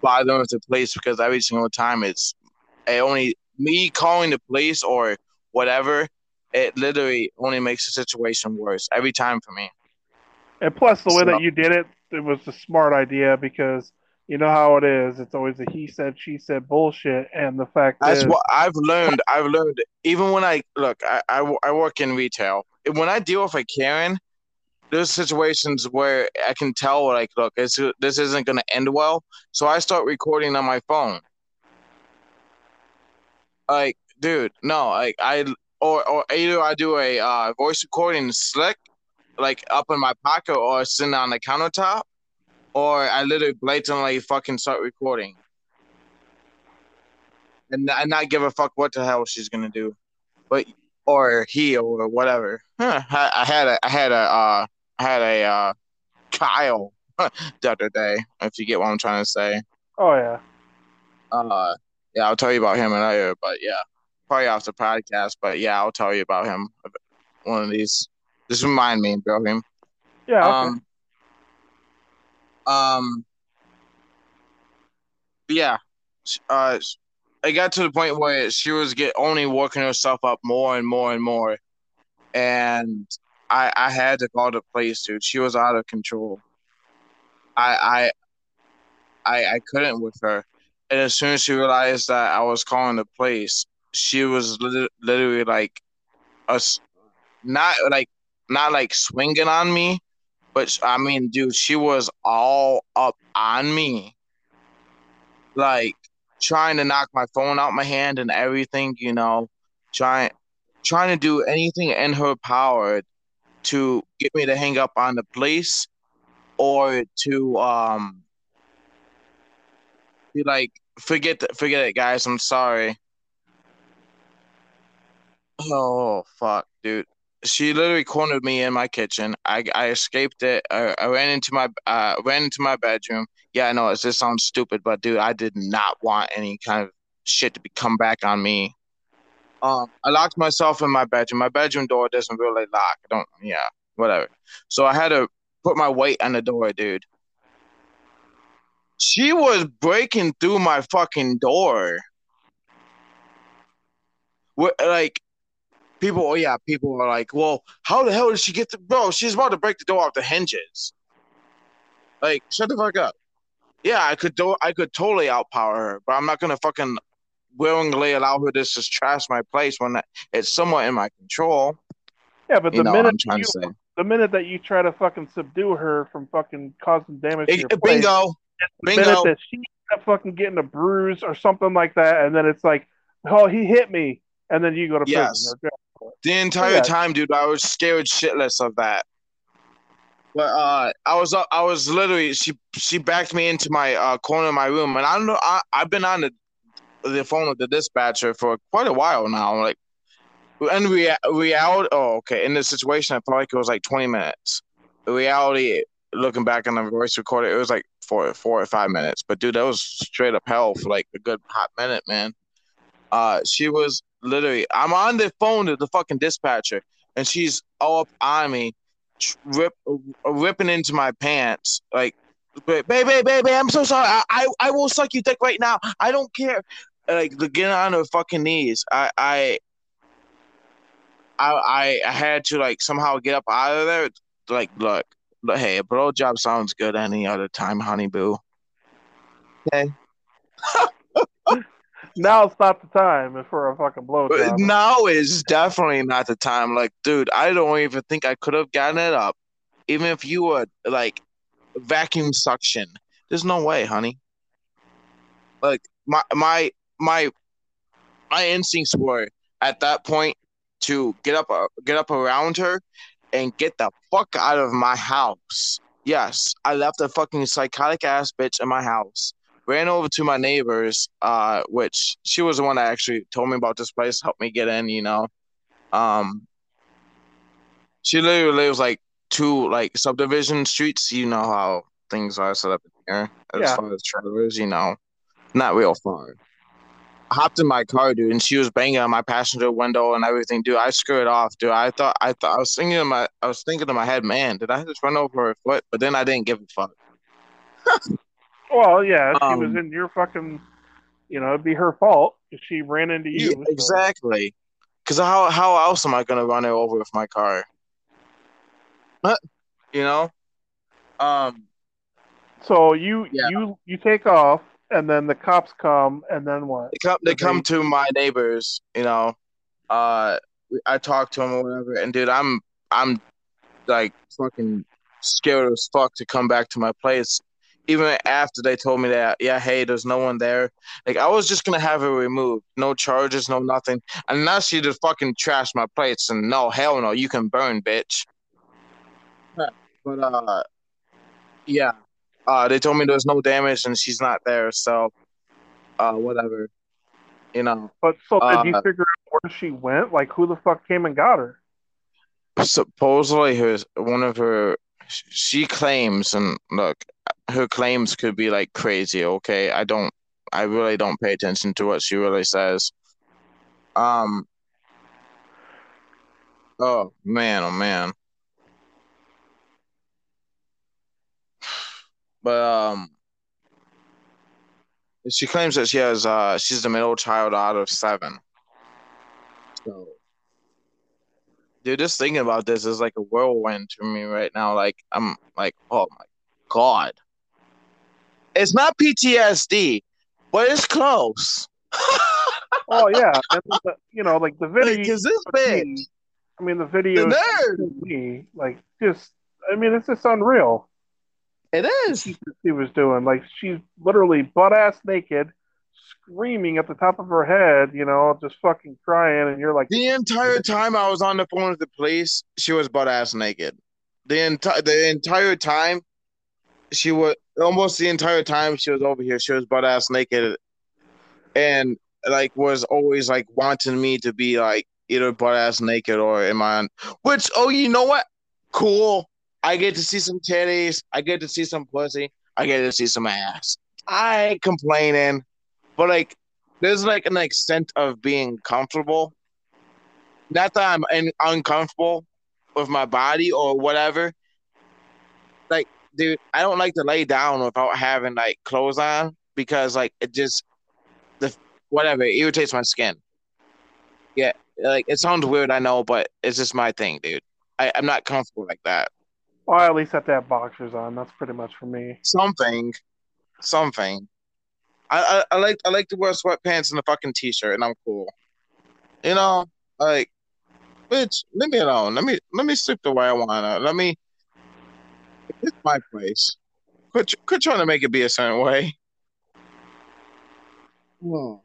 bothering with the police because every single time it's it only me calling the police or whatever, it literally only makes the situation worse every time for me. And plus, the way that you did it, it was a smart idea because you know how it is. It's always a he said, she said bullshit. And the fact that's is, what I've learned. I've learned even when I look, I, I, I work in retail. When I deal with a Karen, there's situations where I can tell, like, look, this this isn't going to end well. So I start recording on my phone. Like, dude, no, like I or or either I do a uh, voice recording slick, like up in my pocket or sitting on the countertop, or I literally blatantly fucking start recording, and and not give a fuck what the hell she's gonna do, but or he or whatever. Huh, I, I had a I had a uh, I had a uh, Kyle the other day. If you get what I'm trying to say. Oh yeah. Uh, yeah, I'll tell you about him later. But yeah, probably off the podcast. But yeah, I'll tell you about him one of these. Just remind me, bro. Him. Yeah. Okay. Um. Um. Yeah. Uh, it got to the point where she was get only working herself up more and more and more, and I I had to call the police, dude. She was out of control. I I I I couldn't with her, and as soon as she realized that I was calling the police, she was li- literally like us, not like not like swinging on me, but I mean, dude, she was all up on me, like trying to knock my phone out my hand and everything, you know, trying trying to do anything in her power to get me to hang up on the police or to um be like forget the, forget it guys i'm sorry oh fuck dude. She literally cornered me in my kitchen. I i escaped it. I, I ran into my uh ran into my bedroom. Yeah i know it just sounds stupid but dude i did not want any kind of shit to be come back on me. Um i locked myself in my bedroom. My bedroom door doesn't really lock. I don't yeah whatever. So i had to put my weight on the door dude. She was breaking through my fucking door. What, like, people, oh yeah, people are like, well, how the hell did she get the, bro, she's about to break the door off the hinges. Like, shut the fuck up. Yeah, I could do, I could totally outpower her, but I'm not gonna fucking willingly allow her to just trash my place when it's somewhat in my control. Yeah, but the you know minute you, the minute that you try to fucking subdue her from fucking causing damage, it, to your bingo. Place, the Bingo. minute that she fucking getting a bruise or something like that, and then it's like, oh, he hit me, and then you go to yes. prison. The entire yeah. time, dude, I was scared shitless of that. But uh, I was uh, I was literally she she backed me into my uh, corner of my room, and I don't know I I've been on the the phone with the dispatcher for quite a while now. Like, and rea- reality. Oh, okay. In this situation, I felt like it was like twenty minutes. The reality, looking back on the voice recorder, it was like four four or five minutes. But dude, that was straight up hell for like a good hot minute, man. Uh, she was literally. I'm on the phone to the fucking dispatcher, and she's all up on me, rip uh, ripping into my pants, like, baby, baby, baby, I'm so sorry. I, I, I will suck you dick right now. I don't care. Like, getting on her fucking knees. I, I. I, I had to like somehow get up out of there. Like, look, but hey, a blow job sounds good any other time, honey boo. Okay. now it's not the time for a fucking blow job. Now is definitely not the time. Like, dude, I don't even think I could have gotten it up, even if you were like vacuum suction. There's no way, honey. Like my my my my instincts were at that point to get up uh, get up around her and get the fuck out of my house. Yes, I left a fucking psychotic ass bitch in my house. Ran over to my neighbors, uh, which she was the one that actually told me about this place, helped me get in. You know, um, she literally lives like two like subdivision streets. You know how things are set up here as Yeah. far as travelers. You know, not real far. I hopped in my car, dude, and she was banging on my passenger window and everything, dude. I screwed off, dude. I thought, I thought, I was thinking in my, I was thinking in my head, man, did I just run over her foot? But then I didn't give a fuck. Well, yeah, she was Um, in your fucking. You know, it'd be her fault if she ran into you. Yeah, exactly. Because how how else am I gonna run her over with my car? You know? Um. So you Yeah. you you take off, and then the cops come, and then what? They come. They Okay. come to my neighbors. You know. Uh. I talk to them or whatever, and dude, I'm I'm like fucking scared as fuck to come back to my place. Even after they told me that, yeah, hey, there's no one there. Like I was just gonna have it removed, no charges, no nothing, unless you just fucking trash my plates. And no, hell no, you can burn, bitch. But uh, yeah, uh, they told me there's no damage and she's not there, so uh, whatever, you know. But so did you Uh, figure out where she went? Like who the fuck came and got her? supposedly her one of her she claims and look her claims could be like crazy okay? I don't i really don't pay attention to what she really says. Um oh man oh man. But um she claims that she has uh she's the middle child out of seven. So dude, just thinking about this is like a whirlwind to me right now. Like I'm like, oh my god, it's not PTSD, but it's close. Oh yeah, and the, you know, like the video. Like, is this big? I mean, the video. The nerd. like just. I mean, it's just unreal. It is. She was doing like she's literally butt ass naked, screaming at the top of her head. You know, just fucking crying, and you're like, The entire time I was on the phone with the police, she was butt ass naked. The entire the entire time, she was almost the entire time she was over here. She was butt ass naked, and like was always like wanting me to be like either butt ass naked or am I on? Which oh, you know what? Cool. I get to see some titties. I get to see some pussy. I get to see some ass. I ain't complaining, but like, there's like an extent of being comfortable not that I'm in, uncomfortable with my body or whatever. Dude, I don't like to lay down without having like clothes on because like it just the whatever it irritates my skin. Yeah, like it sounds weird, I know, but it's just my thing, dude. I, I'm not comfortable like that. well, at least have to have boxers on. That's pretty much for me. Something, something. I, I, I like I like to wear sweatpants and a fucking t-shirt, and I'm cool. You know, like, bitch, leave me alone. Let me let me sleep the way I wanna. Let me. It's my place. Quit quit trying to make it be a certain way. Oh.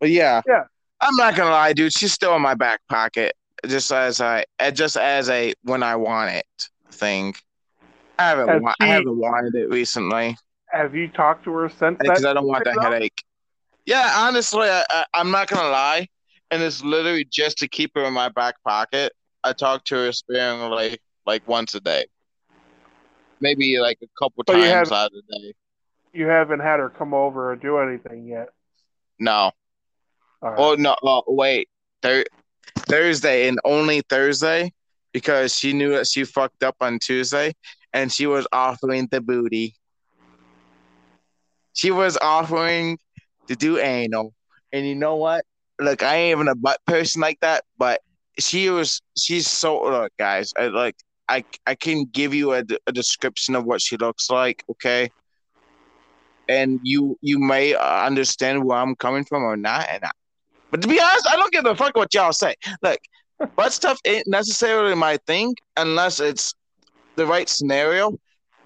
But yeah, Yeah. I'm not gonna lie, dude. She's still in my back pocket, just as I, uh, just as a when I want it thing. I haven't, Has wa- I haven't wanted it recently Have you talked to her since because? I don't want that figure out? headache. Yeah, honestly, I, I, I'm not gonna lie, and it's literally just to keep her in my back pocket. I talk to her sparingly, like once a day, maybe like a couple times out of the day. You haven't had her come over or do anything yet. No, right. oh no, oh, wait, Thur- Thursday and only Thursday because she knew that she fucked up on Tuesday, and she was offering the booty. She was offering to do anal. And you know what? Look, I ain't even a butt person like that, but she was she's so look, guys, I like I I can give you a, a description of what she looks like, okay? And you you may understand where I'm coming from or not, and I, but to be honest, I don't give a fuck what y'all say. Look, butt stuff ain't necessarily my thing unless it's the right scenario.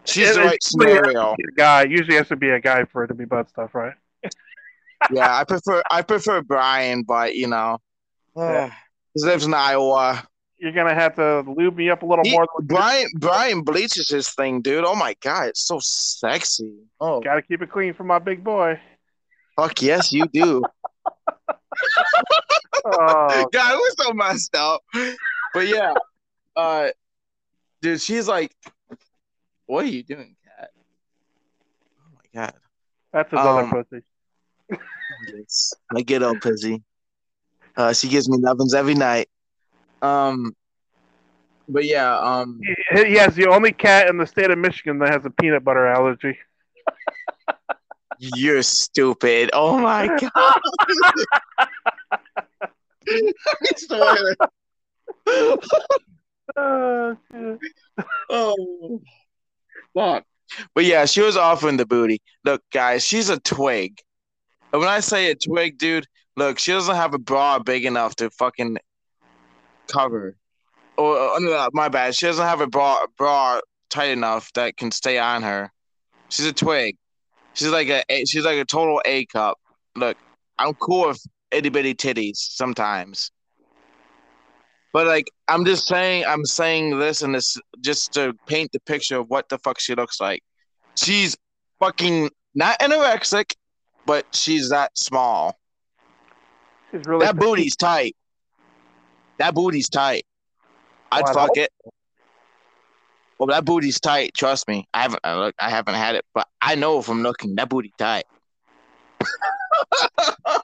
She's It- the right scenario. guy usually has to be a guy for it to be butt stuff, right? yeah, I prefer I prefer Brian, but you know, Yeah. he lives in Iowa. You're gonna have to lube me up a little He- more. Than Brian Brian bleaches his thing, dude. Oh my god, it's so sexy. Oh Got to keep it clean for my big boy. fuck yes, you do. Oh, God, it was so messed up. But yeah, uh, dude, she's like, "What are you doing, cat?" Oh my god, that's another Um, pussy. yes, I get up, pussy. Uh, she gives me lovin's every night. Um, but yeah, um, He, he has the only cat in the state of Michigan that has a peanut butter allergy. you're stupid. Oh my god. I swear. Oh. Oh, fuck. But yeah, she was offering the booty. Look, guys, she's a twig. And when I say a twig, dude, look, she doesn't have a bra big enough to fucking cover. Or, uh, no, my bad. She doesn't have a bra bra tight enough that can stay on her. She's a twig. She's like a she's like a total A cup. Look, I'm cool with itty bitty titties sometimes. But like I'm just saying I'm saying this and this just to paint the picture of what the fuck she looks like. She's fucking not anorexic, but she's that small. She's really That booty's tight. That booty's tight. I'd Well, fuck it. Well, that booty's tight. Trust me. I haven't. I look. I haven't had it, but I know from looking that booty tight.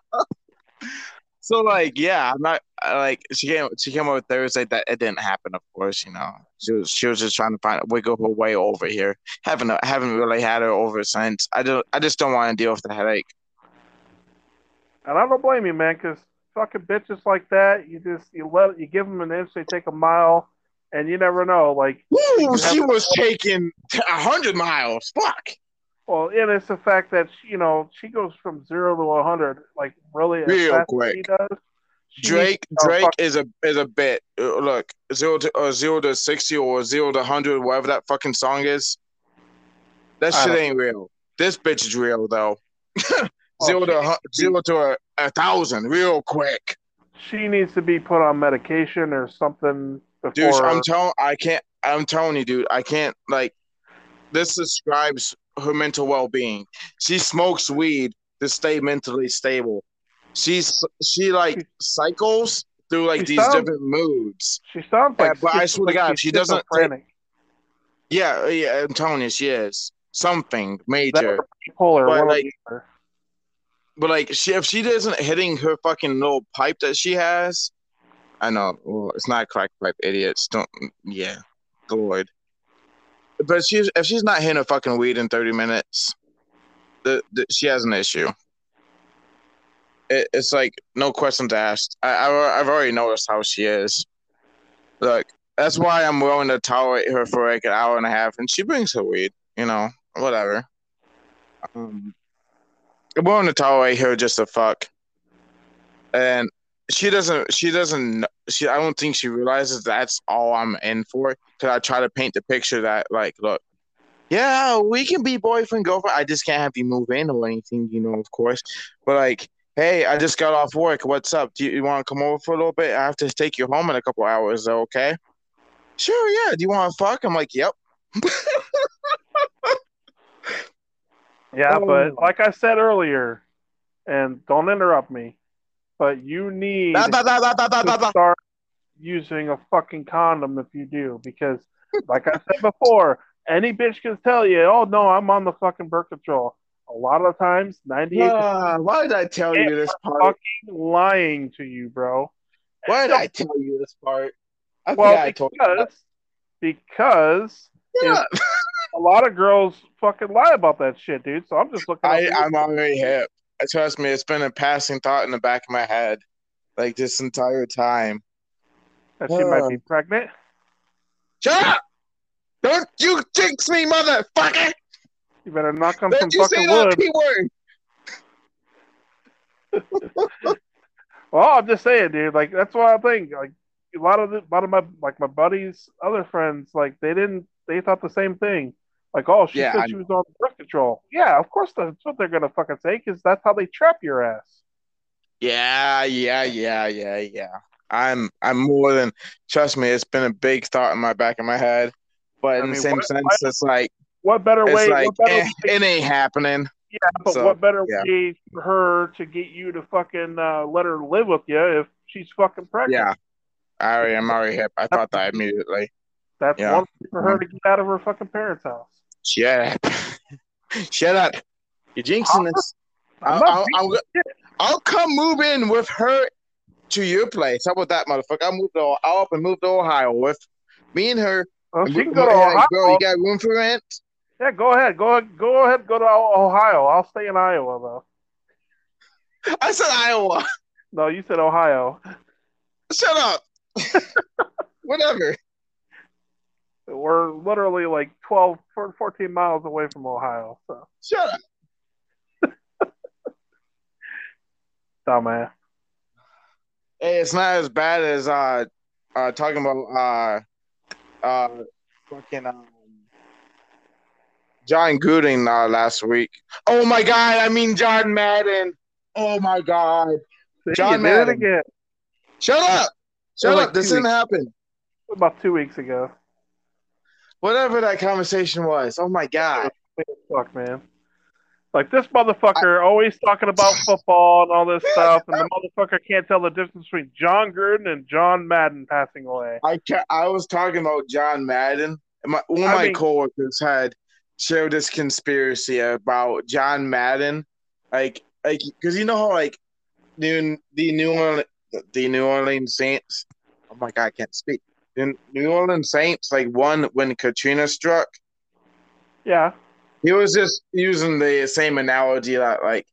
so like, yeah, I'm not like she came. She came over Thursday. That it didn't happen. Of course, you know. She was. She was just trying to find wiggle her way over here. Haven't. Haven't really had her over since. I don't. I just don't want to deal with the headache. And I don't blame you, man, because fucking bitches like that, you just you let you give them an inch, they take a mile, and you never know. Like, Ooh, she was taking a hundred miles. Fuck. well, and it's the fact that she, you know she goes from zero to hundred, like really Real fast quick. She does. She Drake needs Drake is a is a bit. Uh, Look, zero to uh, zero to sixty or zero to hundred, whatever that fucking song is. That shit ain't real. This bitch is real though. Oh, zero to needs hu- to be- zero to a, a thousand, real quick. she needs to be put on medication or something before. Dude, I'm telling, I can't. I'm telling you, dude, I can't. Like, this describes her mental well being. She smokes weed to stay mentally stable. She's she like cycles through like She these sounds- different moods. she sounds like. but I swear to God, she doesn't Yeah, yeah, I'm telling you, she is something major. or bipolar. But, like. But like, she if she isn't hitting her fucking little pipe that she has, I know well, it's not crack pipe, idiots. Don't, yeah, Lord. But she's if she's not hitting a fucking weed in thirty minutes, the, the she has an issue. It, it's like no questions asked. I, I I've already noticed how she is. Look, that's why I'm willing to tolerate her for like an hour and a half, and she brings her weed. You know, whatever. Um, I'm willing to tolerate her just to fuck. And she doesn't. She doesn't. She. I don't think she realizes that's all I'm in for. Cause I try to paint the picture that like, look, yeah, we can be boyfriend girlfriend. I just can't have you move in or anything, you know, of course. But like, hey, I just got off work. What's up? Do you, you want to come over for a little bit? I have to take you home in a couple hours. Okay? Sure. Yeah. Do you want to fuck? I'm like, yep. Yeah, Oh. but like I said earlier, and don't interrupt me, but you need da, da, da, to start using a fucking condom if you do, because like I said before, any bitch can tell you, "Oh no, I'm on the fucking birth control." A lot of times, ninety-eight Ah, why did I tell you this part? fucking lying to you, bro. Why did I tell you this part? I Well, forgot I told you. because because Yeah. A lot of girls fucking lie about that shit, dude. So I'm just looking. I, I'm already hip. Trust me, it's been a passing thought in the back of my head, like this entire time. that she might uh, be pregnant. Shut up! Don't you jinx me, motherfucker! You better knock on some Don't you say fucking wood. Well, I'm just saying, dude. Like that's what I think. Like a lot of the, a lot of my like my buddies, other friends, like they didn't. They thought the same thing. Like, oh, she Yeah, said I she was on birth control. Yeah, of course that's what they're gonna fucking say, because that's how they trap your ass. Yeah, yeah, yeah, yeah, yeah. I'm I'm more than trust me. It's been a big thought in my back of my head, but I in mean, the same what- sense, what- it's like What better way? like what better eh, it ain't happening. Yeah, but So, what better yeah. way for her to get you to fucking uh, let her live with you if she's fucking pregnant? Yeah, I already, I'm already hip. I thought that immediately. That's Yeah. one way for her to get out of her fucking parents' house. Shut up, shut up. You're jinxing this. I'll, I'll, I'll, I'll come move in with her to your place. How about that, motherfucker? I'll move to I'll up and move to Ohio with me and her. And she can go to Ohio. Girl, you got room for rent? Yeah, go ahead. Go go ahead. Go to Ohio. I'll stay in Iowa though. I said Iowa. No, you said Ohio. Shut up. Whatever. We're literally like 12, 14 miles away from Ohio. So Shut up. dumbass. Hey, it's not as bad as uh, uh talking about uh, uh, fucking um, Jon Gruden uh, last week. Oh my god! I mean John Madden. Oh my god! See, John you did it Madden. again. Shut up! Shut like up! This didn't happen. About two weeks ago. Whatever that conversation was. Oh my god! Fuck, man. Like this motherfucker always talking about football and all this stuff, and the motherfucker can't tell the difference between Jon Gruden and John Madden passing away. I ca I was talking about John Madden. My, one of I my mean- coworkers had shared this conspiracy about John Madden, like like because you know how like the the New Orleans the New Orleans Saints. Oh my god, I can't speak. The New Orleans Saints like won when Katrina struck. Yeah, He was just using the same analogy that like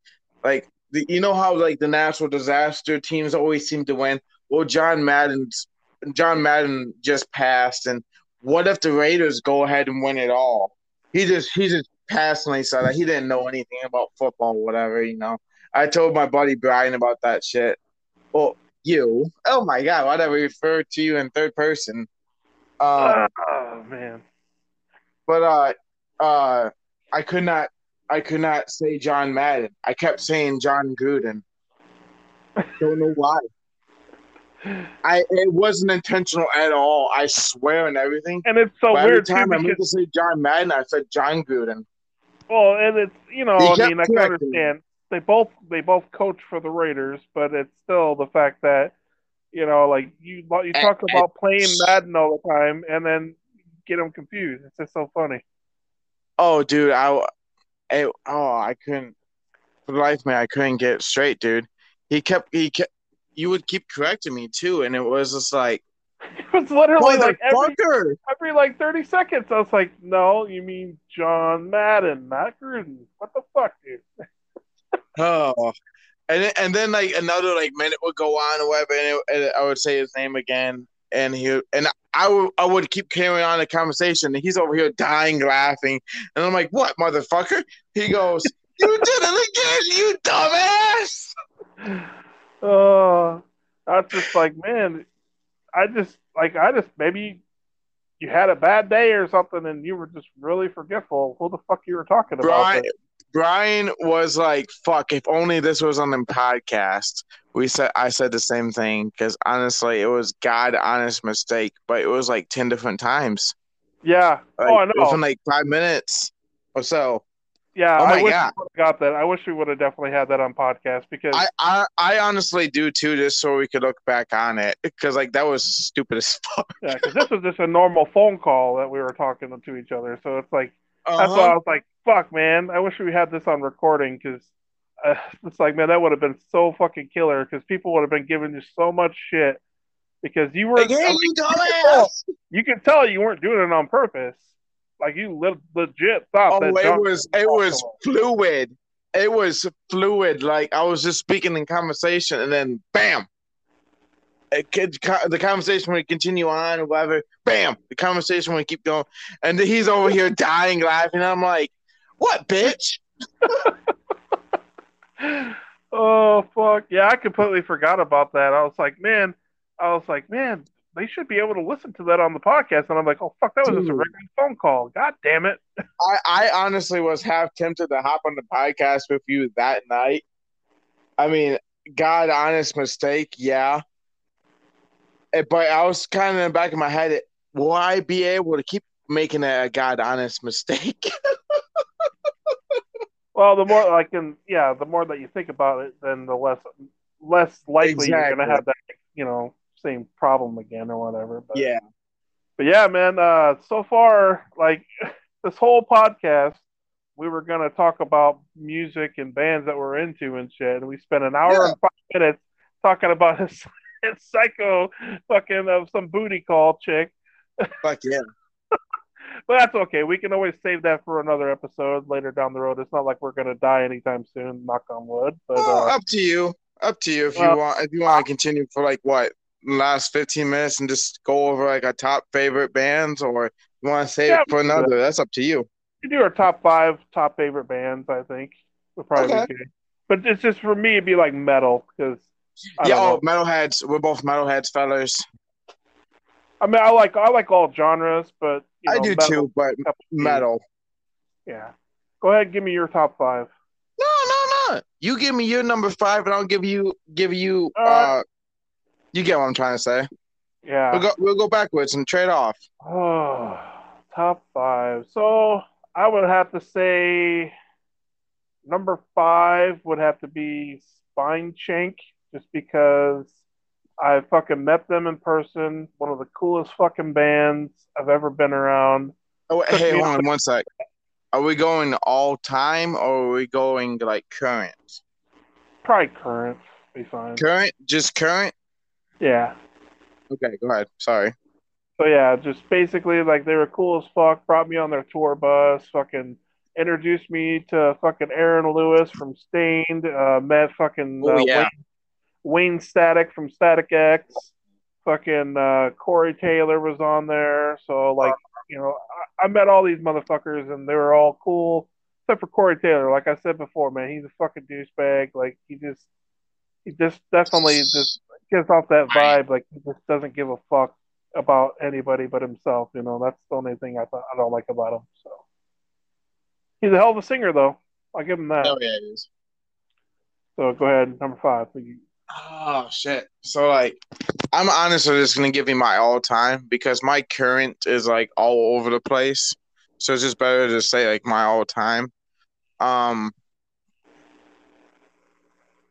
like the, you know how like the natural disaster teams always seem to win. Well, John Madden's John Madden just passed, and what if the Raiders go ahead and win it all? He just he just personally said that he didn't know anything about football, whatever you know. I told my buddy Brian about that shit. Well, you, oh my god, why did I refer to you in third person? Um, oh man. but uh uh I could not I could not say John Madden. I kept saying Jon Gruden. Don't know why. I it wasn't intentional at all. I swear and everything. And it's so But every weird too time I meant to say John Madden, I said John Gruden. well, and it's you know, I mean, I can understand they both they both coach for the Raiders, but it's still the fact that you know, like you you talk and- about playing Madden all the time, and then get them confused. It's just so funny. Oh, dude, I, I oh I couldn't for the life of me I couldn't get it straight, dude. He kept he kept you would keep correcting me too, and it was just like It was literally like every every like thirty seconds. I was like, no, you mean John Madden, not Gruden. What the fuck, dude? Oh, and then, and then like another like minute would go on or whatever, and, it, and I would say his name again, and he and I would I would keep carrying on the conversation, and he's over here dying laughing, and I'm like, "What, motherfucker?" He goes, "You did it again, you dumbass!" Uh, I was just like, man, I just like I just maybe you had a bad day or something, and you were just really forgetful. Who the fuck you were talking about? Brian Brian was like, "Fuck! If only this was on the podcast." We said I said the same thing because honestly, it was God honest mistake, but it was like ten different times. yeah. Like, oh, I know. Within like five minutes or so. yeah. oh I my wish God. we got that. I wish we would have definitely had that on podcast because I, I I honestly do too, just so we could look back on it, because like that was stupid as fuck. yeah, 'cause this was just a normal phone call that we were talking to each other. So it's like that's why I Uh-huh. was like, fuck, man. I wish we had this on recording because. Uh, it's like, man, that would have been so fucking killer because people would have been giving you so much shit because you were Like, hey, I mean, you dumbass! you can tell you weren't doing it on purpose. Like you le- legit thought Oh, that. it was it was awesome. fluid. It was fluid. Like I was just speaking in conversation, and then bam, could, the conversation would continue on, or whatever. Bam, the conversation would keep going, and he's over here dying laughing. I'm like, what, bitch? oh fuck yeah! I completely forgot about that. I was like, man, I was like, man, they should be able to listen to that on the podcast. And I'm like, oh fuck, that was just a regular phone call. God damn it! I, I honestly was half tempted to hop on the podcast with you that night. I mean, God honest mistake, yeah. Eh, but I was kind of in the back of my head, will I be able to keep making a god honest mistake? Well, the more like, and yeah, the more that you think about it, then the less less likely you're gonna have that, you know, same problem again or whatever. But yeah. but yeah, man. Uh, so far, like this whole podcast, we were gonna talk about music and bands that we're into and shit, and we spent an hour Yeah. and five minutes talking about his psycho fucking of some booty call chick. Fuck yeah. But that's okay. We can always save that for another episode later down the road. It's not like we're gonna die anytime soon. Knock on wood. But Well, uh, up to you. Up to you if Well- you want. If you want to continue for like what last fifteen minutes and just go over like our top favorite bands, or you want to save Yeah, it for another. That's up to you. we do our top five top favorite bands. I think would probably Okay. But it's just for me, it'd be like metal because Yeah, oh, metalheads. We're both metalheads, fellas. I mean, I like I like all genres, but you I do metal- too, but metal. Yeah. Go ahead, give me your top five. No, no, no. You give me your number five, and I'll give you give you. Right. Uh, you get what I'm trying to say. Yeah. We'll go. We'll go backwards and trade off. Oh, top five. So I would have to say number five would have to be Spineshank, just because I fucking met them in person. One of the coolest fucking bands I've ever been around. Oh, Took hey, hold on one sec. Are we going all time or are we going like current? Probably current, be fine. Current, just current. Yeah. Okay, go ahead. Sorry. So yeah, just basically like they were cool as fuck. Brought me on their tour bus. Fucking introduced me to fucking Aaron Lewis from Staind. Uh, met fucking Oh, uh, yeah. Wayne, Wayne Static from Static X. Fucking uh, Corey Taylor was on there. So like you know, I, I met all these motherfuckers and they were all cool except for Corey Taylor. Like I said before, man, he's a fucking douchebag. Like he just he just definitely just gets off that vibe. Like he just doesn't give a fuck about anybody but himself. You know, that's the only thing I thought I don't like about him. So he's a hell of a singer, though. I'll give him that. Oh yeah, it is. So go ahead, number five. Oh shit. So like, I'm honestly just gonna give you my all time because my current is like all over the place. So it's just better to say like my all time. Um,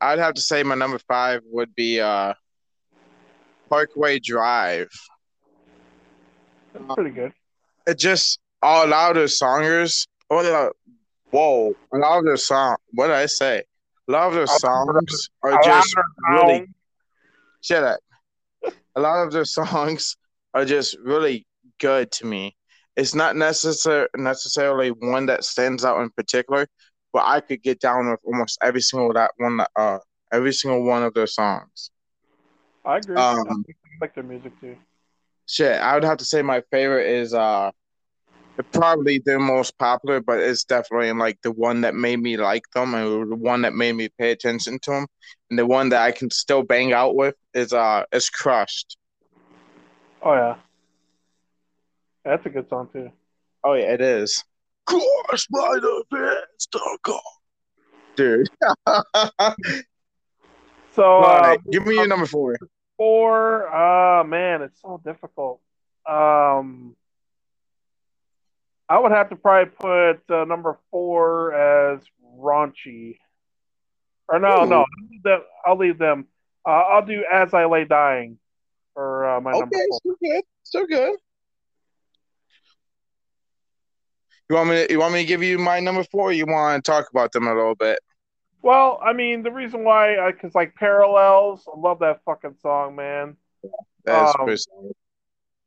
I'd have to say my number five would be uh, Parkway Drive. That's pretty good. it just a lot of songers. Oh, whoa! A lot of the song. What did I say? A lot of the songs are just really shut up. A lot of their songs are just really good to me. It's not necessar- necessarily one that stands out in particular, but I could get down with almost every single that one. Uh, every single one of their songs. I agree. Um, I like their music too. Shit, I would have to say my favorite is uh probably the most popular, but it's definitely like the one that made me like them and the one that made me pay attention to them. And the one that I can still bang out with is uh is crushed. Oh yeah, that's a good song too. Oh yeah, it is. Crushed by the best Dude. So uh, give me your number four. four. Ah, man, it's so difficult. Um, I would have to probably put uh, number four as raunchy. Or no, Ooh. no, I'll leave them. I'll, leave them. Uh, I'll do as I lay dying for uh, my number Okay, four. still good. Still good. You want me to, you want me to give you my number four or you want to talk about them a little bit? Well, I mean, the reason why, I because like Parallels, I love that fucking song, man. That's Um.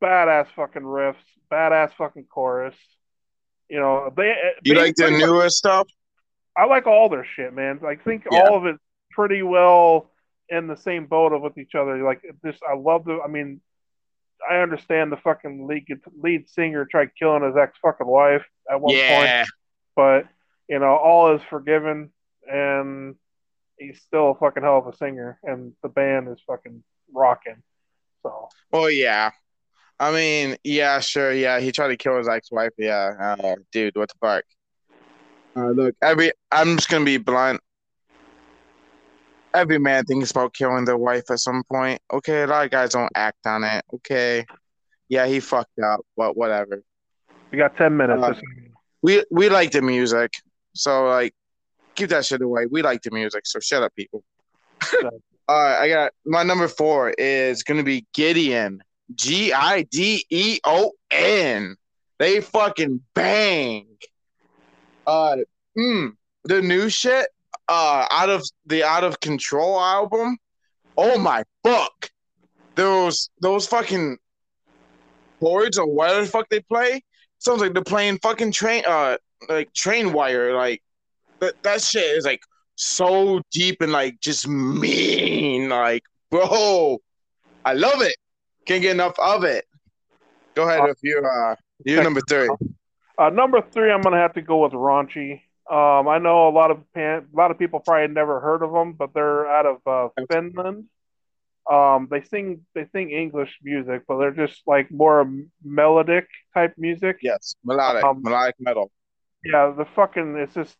Badass fucking riffs, badass fucking chorus. You know, they. You they- like their newer stuff? I like all their shit, man. I think Yeah. all of it's pretty well in the same boat of with each other. Like this, I love the. I mean, I understand the fucking lead lead singer tried killing his ex fucking wife at one point, but you know, all is forgiven, and he's still a fucking hell of a singer, and the band is fucking rocking. So Well, yeah. I mean, yeah, sure, yeah. He tried to kill his ex-wife. Yeah, uh, dude, what the fuck? Uh, look, every I'm just gonna be blunt. every man thinks about killing their wife at some point. Okay, a lot of guys don't act on it. Okay, yeah, he fucked up, but whatever. We got ten minutes. Uh, we we like the music, so like, keep that shit away. We like the music, so shut up, people. All right, I got my number four is gonna be Gideon. G I D E O N. They fucking bang. Uh, mm, the new shit. Uh, out of the Out of Control album. Oh my fuck! Those those fucking chords or whatever the fuck they play sounds like they're playing fucking train. Uh, like train wire. Like that that shit is like so deep and like just mean. Like, bro, I love it. Can't get enough of it. Go ahead uh, if you're uh you're number three. Uh, number three, I'm gonna have to go with Raunchy. Um, I know a lot of pan- a lot of people probably never heard of them, but they're out of uh, Finland. Um, they sing they sing English music, but they're just like more melodic type music. Yes, melodic, um, melodic metal. Yeah, the fucking it's just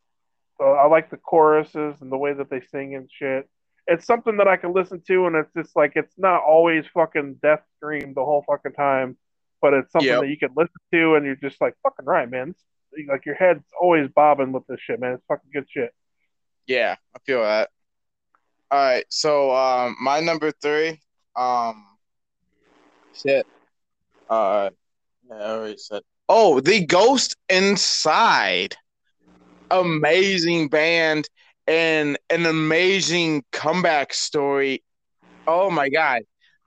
uh, I like the choruses and the way that they sing and shit. It's something that I can listen to, and it's just like it's not always fucking death scream the whole fucking time, but it's something yep. that you can listen to, and you're just like fucking right, man. It's, like your head's always bobbing with this shit, man. It's fucking good shit. Yeah, I feel that. All right, so um, my number three, um, shit. Uh, yeah, I already said. Oh, the Ghost Inside amazing band and an amazing comeback story. Oh my god.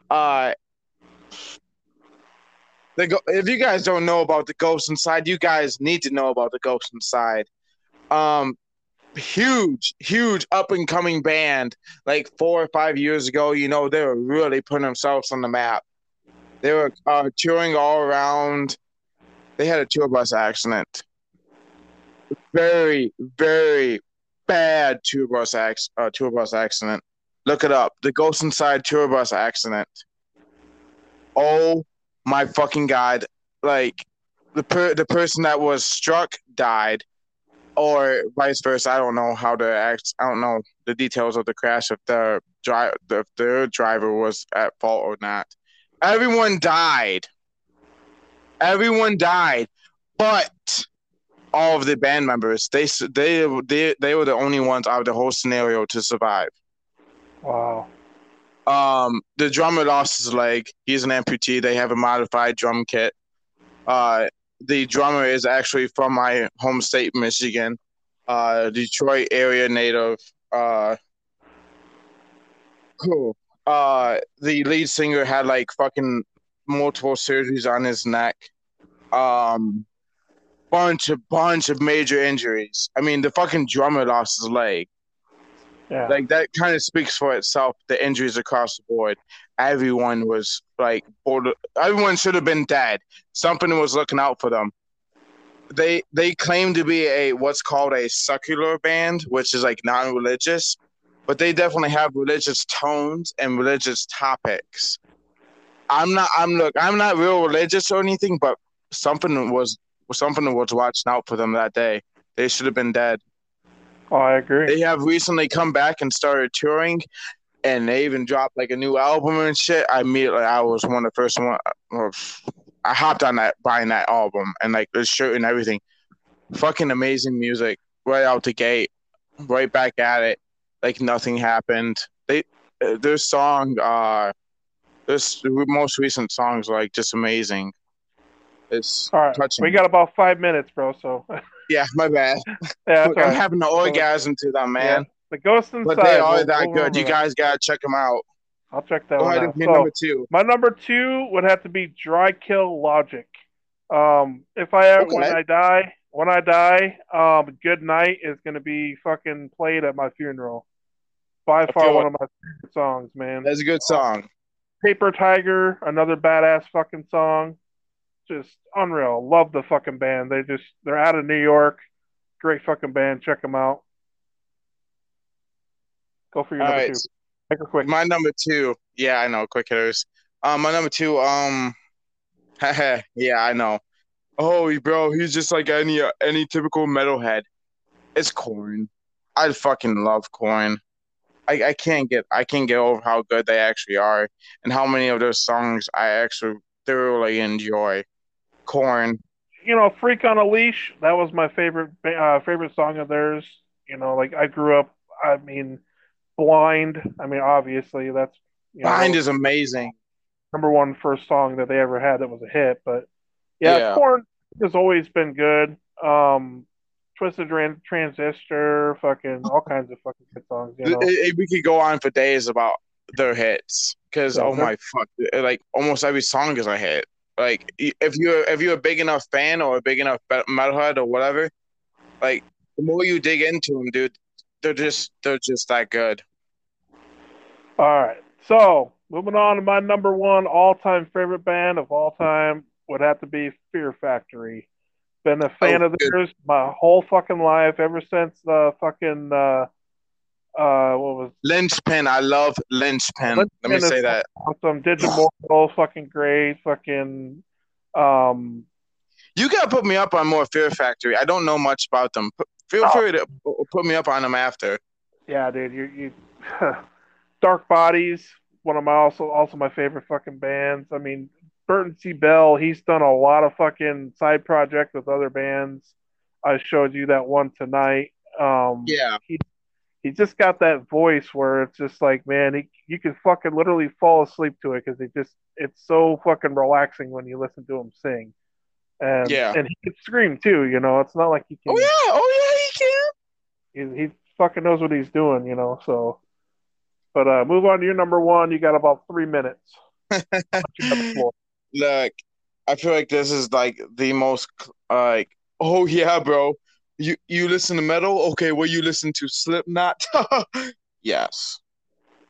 Uh the if you guys don't know about the Ghost Inside, you guys need to know about the Ghost Inside. Um huge, huge up and coming band like four or five years ago. You know, they were really putting themselves on the map. They were uh, touring all around. They had a tour bus accident very, very bad tour bus, ac- uh, tour bus accident. Look it up. The Ghost Inside tour bus accident. Oh my fucking god! Like the per- the person that was struck died, or vice versa. I don't know how the act. I don't know the details of the crash. If the drive, if the driver was at fault or not. Everyone died. Everyone died, but all of the band members. They they they they were the only ones out of the whole scenario to survive. Wow. Um, the drummer lost his leg. He's an amputee. They have a modified drum kit. Uh, the drummer is actually from my home state, Michigan, uh, Detroit area native. Uh, cool. Uh, the lead singer had like fucking multiple surgeries on his neck. Um, bunch of bunch of major injuries. I mean, the fucking drummer lost his leg. Yeah. Like that kind of speaks for itself. The injuries across the board. Everyone was like, border, everyone should have been dead. Something was looking out for them. They they claim to be a what's called a secular band, which is like non-religious, but they definitely have religious tones and religious topics. I'm not. I'm look. I'm not real religious or anything, but something was something was watching out for them that day. They should have been dead. Oh, I agree. They have recently come back and started touring, and they even dropped like a new album and shit. I immediately, I was one of the first one. I hopped on that, buying that album, and like the shirt and everything. Fucking amazing music right out the gate, right back at it, like nothing happened. They, their song, uh, this most recent songs like just amazing. It's all right. Touching. We got about five minutes, bro. So yeah, my bad. yeah, I'm having an orgasm to them, man. Yeah. The Ghost Inside. But they are we'll, that we'll good. You guys gotta check them out. I'll check that out. Go one out. So, number two. My number two would have to be Dry Kill Logic. Um, if I okay. when I die, when I die, um, Good Night is gonna be fucking played at my funeral. By far one of my favorite songs, man. That's a good song. Paper Tiger, another badass fucking song just unreal. Love the fucking band. They just they're out of New York. Great fucking band. Check them out. Go for your All number right. two. Quick. My number two. Yeah, I know. Quick hitters. Um, my number two. Um, yeah, I know. Oh, bro, he's just like any any typical metalhead. It's Korn. I fucking love Korn. I, I can't get I can't get over how good they actually are and how many of those songs I actually thoroughly enjoy. Korn. You know, "Freak on a Leash." That was my favorite uh, favorite song of theirs. You know, like I grew up. I mean, "Blind." I mean, obviously that's you know, "Blind" is amazing. Number one first song that they ever had that was a hit. But yeah, yeah. Korn has always been good. Um, Twisted Transistor, fucking all kinds of fucking good songs. You know? we could go on for days about their hits because yeah, oh my fuck, like almost every song is a hit. Like if you're if you're a big enough fan or a big enough metalhead or whatever, like the more you dig into them, dude, they're just they're just that good. All right, so moving on to my number one all time favorite band of all time would have to be Fear Factory. Been a fan oh, of theirs my whole fucking life ever since the fucking uh uh what was Linchpin. I love Linchpin. Linchpin Let me say that. Awesome. Digimortal, fucking great. Fucking um You gotta put me up on more Fear Factory. I don't know much about them. Feel oh. free to put me up on them after. Yeah, dude. You you Dark Bodies, one of my also also my favorite fucking bands. I mean, Burton C. Bell, he's done a lot of fucking side projects with other bands. I showed you that one tonight. Um, yeah. He, he just got that voice where it's just like, man, he, you can fucking literally fall asleep to it because it just, it's so fucking relaxing when you listen to him sing. And, yeah. and he can scream too, you know, it's not like he can. Oh, yeah. Oh, yeah, he can. He, he fucking knows what he's doing, you know, so. But uh, move on to your number one. You got about three minutes. Look, I feel like this is like the most like, oh yeah, bro. You you listen to metal? Okay, well you listen to Slipknot? yes.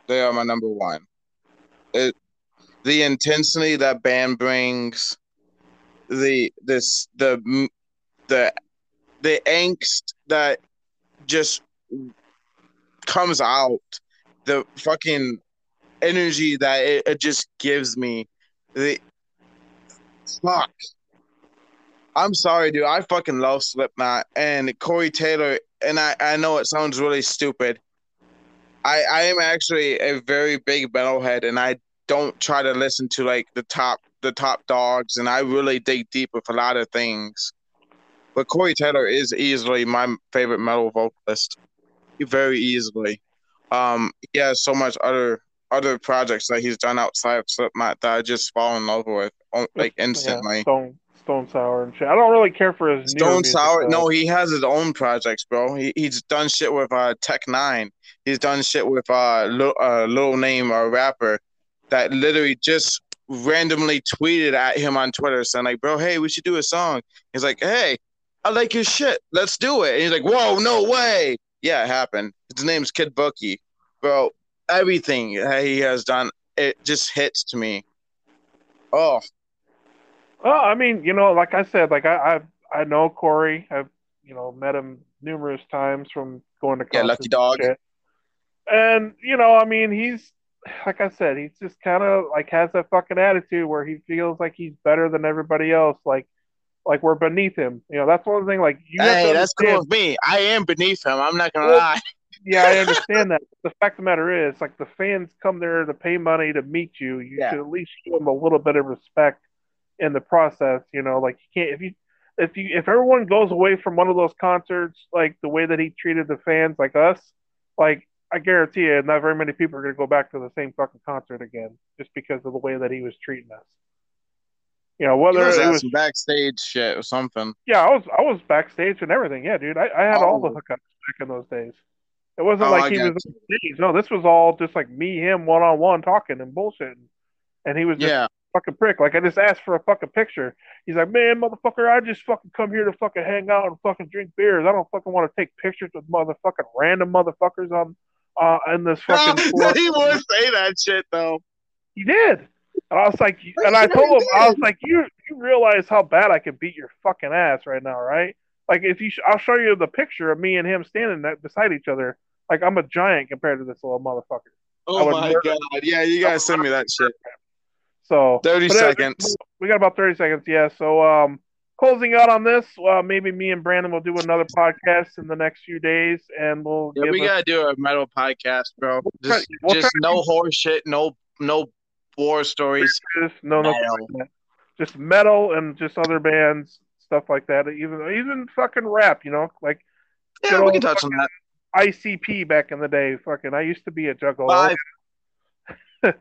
They are my number one. It the intensity that band brings, the this the the the angst that just comes out, the fucking energy that it, it just gives me. The Fuck. I'm sorry, dude. I fucking love Slipknot and Corey Taylor. And I, I know it sounds really stupid. I, I am actually a very big metalhead, and I don't try to listen to like the top the top dogs, and I really dig deep with a lot of things. But Corey Taylor is easily my favorite metal vocalist, very easily. Um, he has so much other other projects that he's done outside of Slipknot that I just fall in love with like instantly. Yeah, Stone Stone Sour and shit. I don't really care for his Stone Sour. no, he has his own projects, bro. He, he's done shit with uh Tech N9ne. He's done shit with uh, little, uh little name a rapper that literally just randomly tweeted at him on Twitter saying like, bro, hey, we should do a song. He's like, hey, I like your shit. Let's do it. And he's like, whoa, no way. Yeah, it happened. His name's Kid Bookie, bro. Everything he has done, it just hits to me. Oh, well, I mean, you know, like I said, like I I, I know Corey. I've you know met him numerous times from going to yeah, lucky dog. And, and you know, I mean, he's like I said, he's just kind of like has that fucking attitude where he feels like he's better than everybody else. Like like we're beneath him. You know, that's one thing. Like you hey, that's cool with me. I am beneath him. I'm not gonna well, lie. yeah, I understand that. The fact of the matter is, like the fans come there to pay money to meet you. You yeah. should at least show them a little bit of respect in the process. You know, like you can't if you if you if everyone goes away from one of those concerts like the way that he treated the fans like us, like I guarantee you, not very many people are going to go back to the same fucking concert again just because of the way that he was treating us. You know, whether it was backstage shit or something. Yeah, I was I was backstage and everything. Yeah, dude, I, I had oh. all the oh. hookups back in those days. It wasn't oh, like he was. No, this was all just like me, him, one on one talking and bullshitting. And he was just yeah fucking prick. Like I just asked for a fucking picture. He's like, man, motherfucker, I just fucking come here to fucking hang out and fucking drink beers. I don't fucking want to take pictures with motherfucking random motherfuckers on uh in this fucking. No, he would say that shit though. He did. And I was like, and I told him, I was like, you you realize how bad I can beat your fucking ass right now, right? Like if you, I'll show you the picture of me and him standing that, beside each other. Like I'm a giant compared to this little motherfucker. Oh my god! Yeah, you guys send me that shit. So 30 seconds. We got about 30 seconds, yeah. So um closing out on this, well, maybe me and Brandon will do another podcast in the next few days, and we'll. Yeah, we us- gotta do a metal podcast, bro. Just, we'll just try to no horse shit, no, no war stories. just no, no, Metal. just metal and just other bands, stuff like that. Even even fucking rap, you know, like Yeah, we can touch on that. ICP back in the day. Fucking, I used to be a juggalo.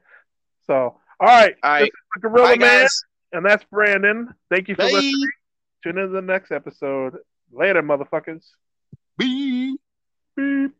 So, all right. All right. This is the Gorilla Bye, Man, guys. and that's Brandon. Thank you for Bye. listening. Tune in to the next episode. Later, motherfuckers. Beep. Beep.